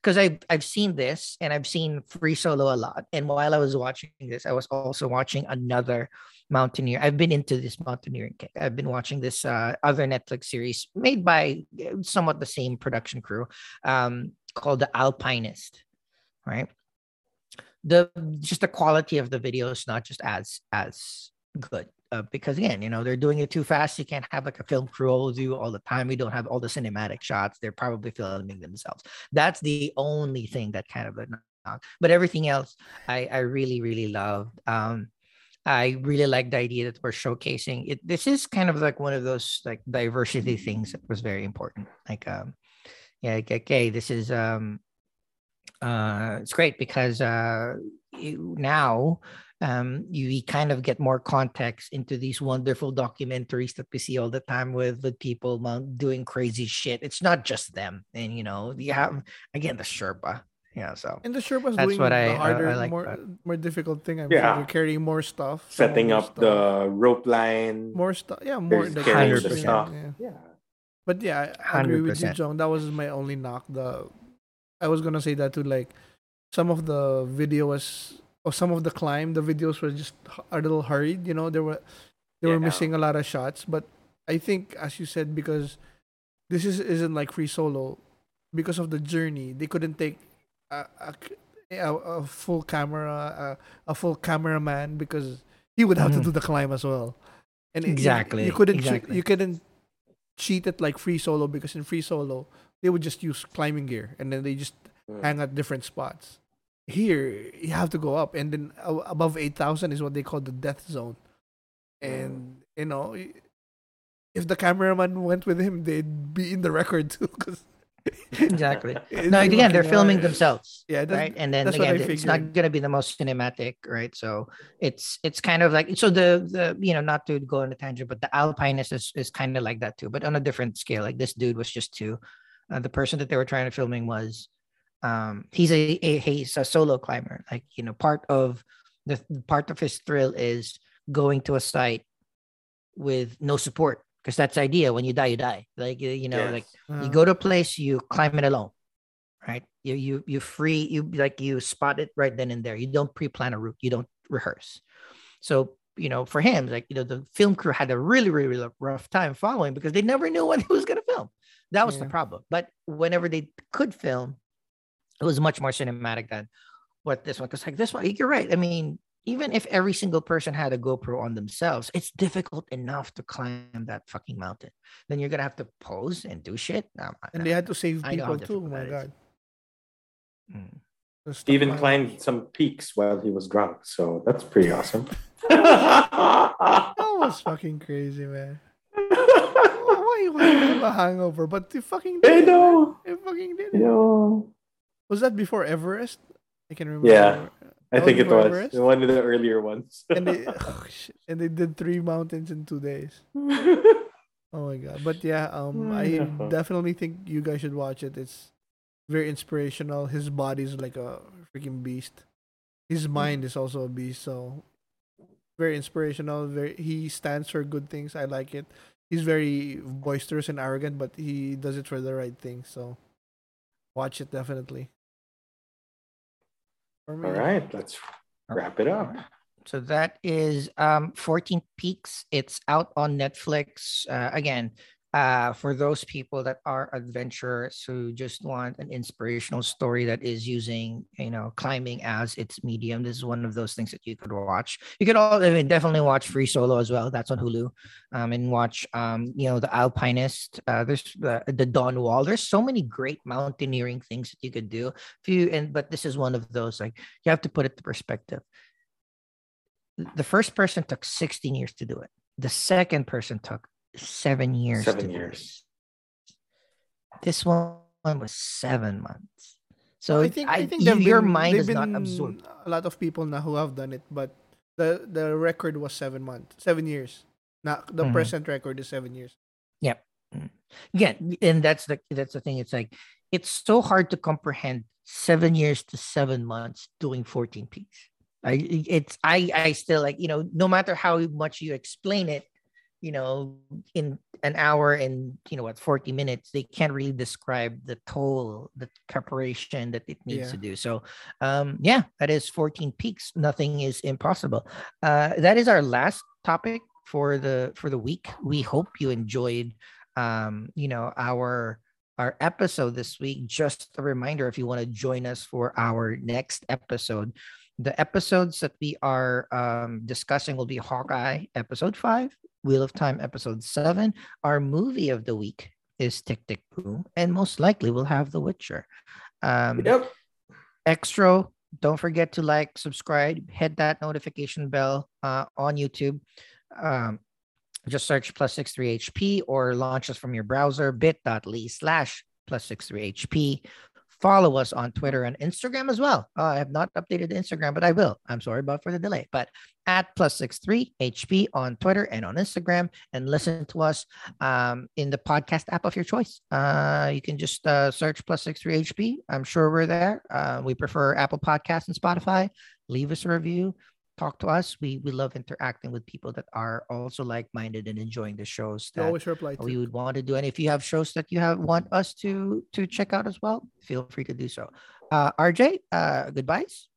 because I've I've seen this and I've seen free solo a lot. And while I was watching this, I was also watching another mountaineer. I've been into this mountaineering kick. I've been watching this uh, other Netflix series made by uh, somewhat the same production crew, um, called The Alpinist. Right. The just the quality of the video is not just as as good. Uh, because again, you know, they're doing it too fast. You can't have like a film crew all do all the time. We don't have all the cinematic shots. They're probably filming themselves. That's the only thing that kind of a knock. But everything else, I I really really loved. Um, I really like the idea that we're showcasing it. This is kind of like one of those like diversity things that was very important. Like, um, yeah, like, okay, this is um, uh, it's great because uh, you, now um, you kind of get more context into these wonderful documentaries that we see all the time with the people doing crazy shit. It's not just them, and you know, you have again the Sherpa yeah so and the Sherpa's doing what the I, harder I, I like more that. more difficult thing i'm yeah. sure carrying more stuff setting more up stuff. the rope line more stuff yeah more the carrying the stuff yeah. yeah but yeah i agree 100%. with you john that was my only knock the i was gonna say that too like some of the video was or some of the climb the videos were just a little hurried you know they were they yeah. were missing a lot of shots but i think as you said because this is isn't like free solo because of the journey they couldn't take a, a, a full camera, a, a full cameraman because he would have mm. to do the climb as well. And exactly, you, you couldn't exactly. you couldn't cheat it like free solo because in free solo they would just use climbing gear and then they just mm. hang at different spots. Here you have to go up, and then above eight thousand is what they call the death zone. And mm. you know, if the cameraman went with him, they'd be in the record [laughs] too because exactly. [laughs] no, again, they're filming themselves. Yeah, right. And then again, it's not going to be the most cinematic, right? So it's it's kind of like so the the you know not to go on a tangent, but the alpinist is is kind of like that too, but on a different scale. Like this dude was just two. Uh, the person that they were trying to filming was, um, he's a, a he's a solo climber. Like you know, part of the part of his thrill is going to a site with no support because that's the idea when you die you die like you know yes. like uh-huh. you go to a place you climb it alone right you you you free you like you spot it right then and there you don't pre-plan a route you don't rehearse so you know for him like you know the film crew had a really really rough time following because they never knew [laughs] when he was going to film that was yeah. the problem but whenever they could film it was much more cinematic than what this one because like this one you're right i mean even if every single person had a GoPro on themselves, it's difficult enough to climb that fucking mountain. Then you're gonna have to pose and do shit. No, and they had to save people too. Oh my god. Mm. Even climbed some peaks while he was drunk, so that's pretty awesome. that was fucking crazy, man. [laughs] Why you have a hangover? But you fucking did. I know. You fucking did. It. Was that before Everest? I can remember. Yeah. I think it was Everest? one of the earlier ones. and they [laughs] oh, and they did three mountains in two days. [laughs] oh my god! But yeah, um, I definitely think you guys should watch it. It's very inspirational. His body is like a freaking beast. His hmm. mind is also a beast. So very inspirational. Very he stands for good things. I like it. He's very boisterous and arrogant, but he does it for the right thing. So watch it definitely. All right, let's wrap it up. So that is um 14 Peaks. It's out on Netflix. Uh, again, uh, for those people that are adventurers who just want an inspirational story that is using you know climbing as its medium this is one of those things that you could watch. You could all I mean, definitely watch free solo as well that's on hulu um, and watch um, you know the alpinist uh, there's the, dawn wall there's so many great mountaineering things that you could do if you and but this is one of those like you have to put it to perspective. The first person took 16 years to do it. The second person took seven years. Seven years. This one was seven months. So I think I, I think you, your been, mind is not absorbed. A lot of people now who have done it, but the the record was seven months, seven years. Now the mm-hmm. present record is seven years. Yep. Yeah, and that's the that's the thing. It's like it's so hard to comprehend seven years to seven months doing 14 peaks. I it's I I still like you know no matter how much you explain it, you know in an hour and you know what 40 minutes they can't really describe the toll the preparation that it needs yeah. to do. So um yeah that is 14 peaks. Nothing is impossible. Uh that is our last topic for the for the week. We hope you enjoyed um you know our our episode this week. Just a reminder if you want to join us for our next episode the episodes that we are um, discussing will be Hawkeye episode five, Wheel of Time episode seven. Our movie of the week is Tick Tick Boom, and most likely we'll have The Witcher. Um, Yep. Extra, don't forget to like, subscribe, hit that notification bell uh, on YouTube. Um, just search plus six three HP or launch us from your browser bit.ly slash plus six three HP. Follow us on Twitter and Instagram as well. Uh, I have not updated Instagram, but I will. I'm sorry about for the delay. But at plus six three HP on Twitter and on Instagram, and listen to us um, in the podcast app of your choice. Uh, you can just uh, search plus six three HP. I'm sure we're there. Uh, we prefer Apple Podcasts and Spotify. Leave us a review. Talk to us. We we love interacting with people that are also like minded and enjoying the shows that always reply to. we would want to do. And if you have shows that you have want us to to check out as well, feel free to do so. Uh, RJ, uh, goodbyes.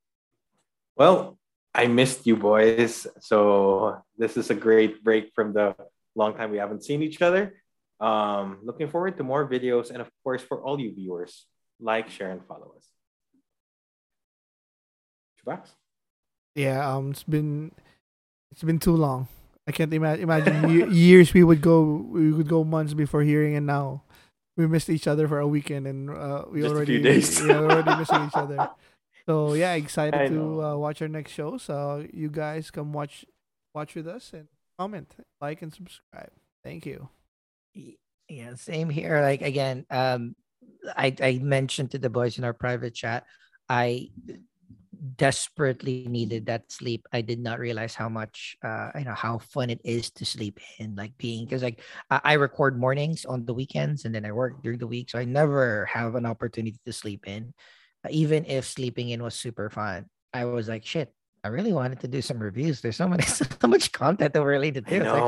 Well, I missed you boys. So this is a great break from the long time we haven't seen each other. Um, looking forward to more videos. And of course, for all you viewers, like, share, and follow us. Chubax? Yeah, um, it's been it's been too long. I can't ima- imagine ye- [laughs] years we would go we would go months before hearing, and now we missed each other for a weekend, and uh, we Just a already few days. yeah, we're already missing each other. [laughs] So yeah, excited to uh, watch our next show. So you guys come watch watch with us and comment, like, and subscribe. Thank you. Yeah, same here. Like again, um, I I mentioned to the boys in our private chat, I desperately needed that sleep. I did not realize how much, uh, you know, how fun it is to sleep in, like being because like I, I record mornings on the weekends and then I work during the week, so I never have an opportunity to sleep in. Uh, even if sleeping in was super fun, I was like, shit. I really wanted to do some reviews. There's so many, [laughs] so much content that we're really to It's like,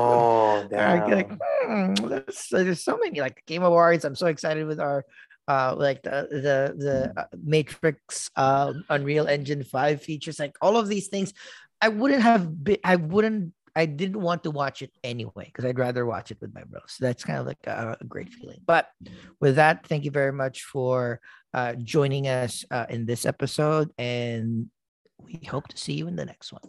[laughs] like, hmm, there's, there's so many like Game Awards. I'm so excited with our uh like the the the uh, Matrix uh Unreal Engine 5 features like all of these things I wouldn't have been I wouldn't I didn't want to watch it anyway because I'd rather watch it with my bros. So that's kind of like a, a great feeling. But with that, thank you very much for uh joining us uh, in this episode and we hope to see you in the next one.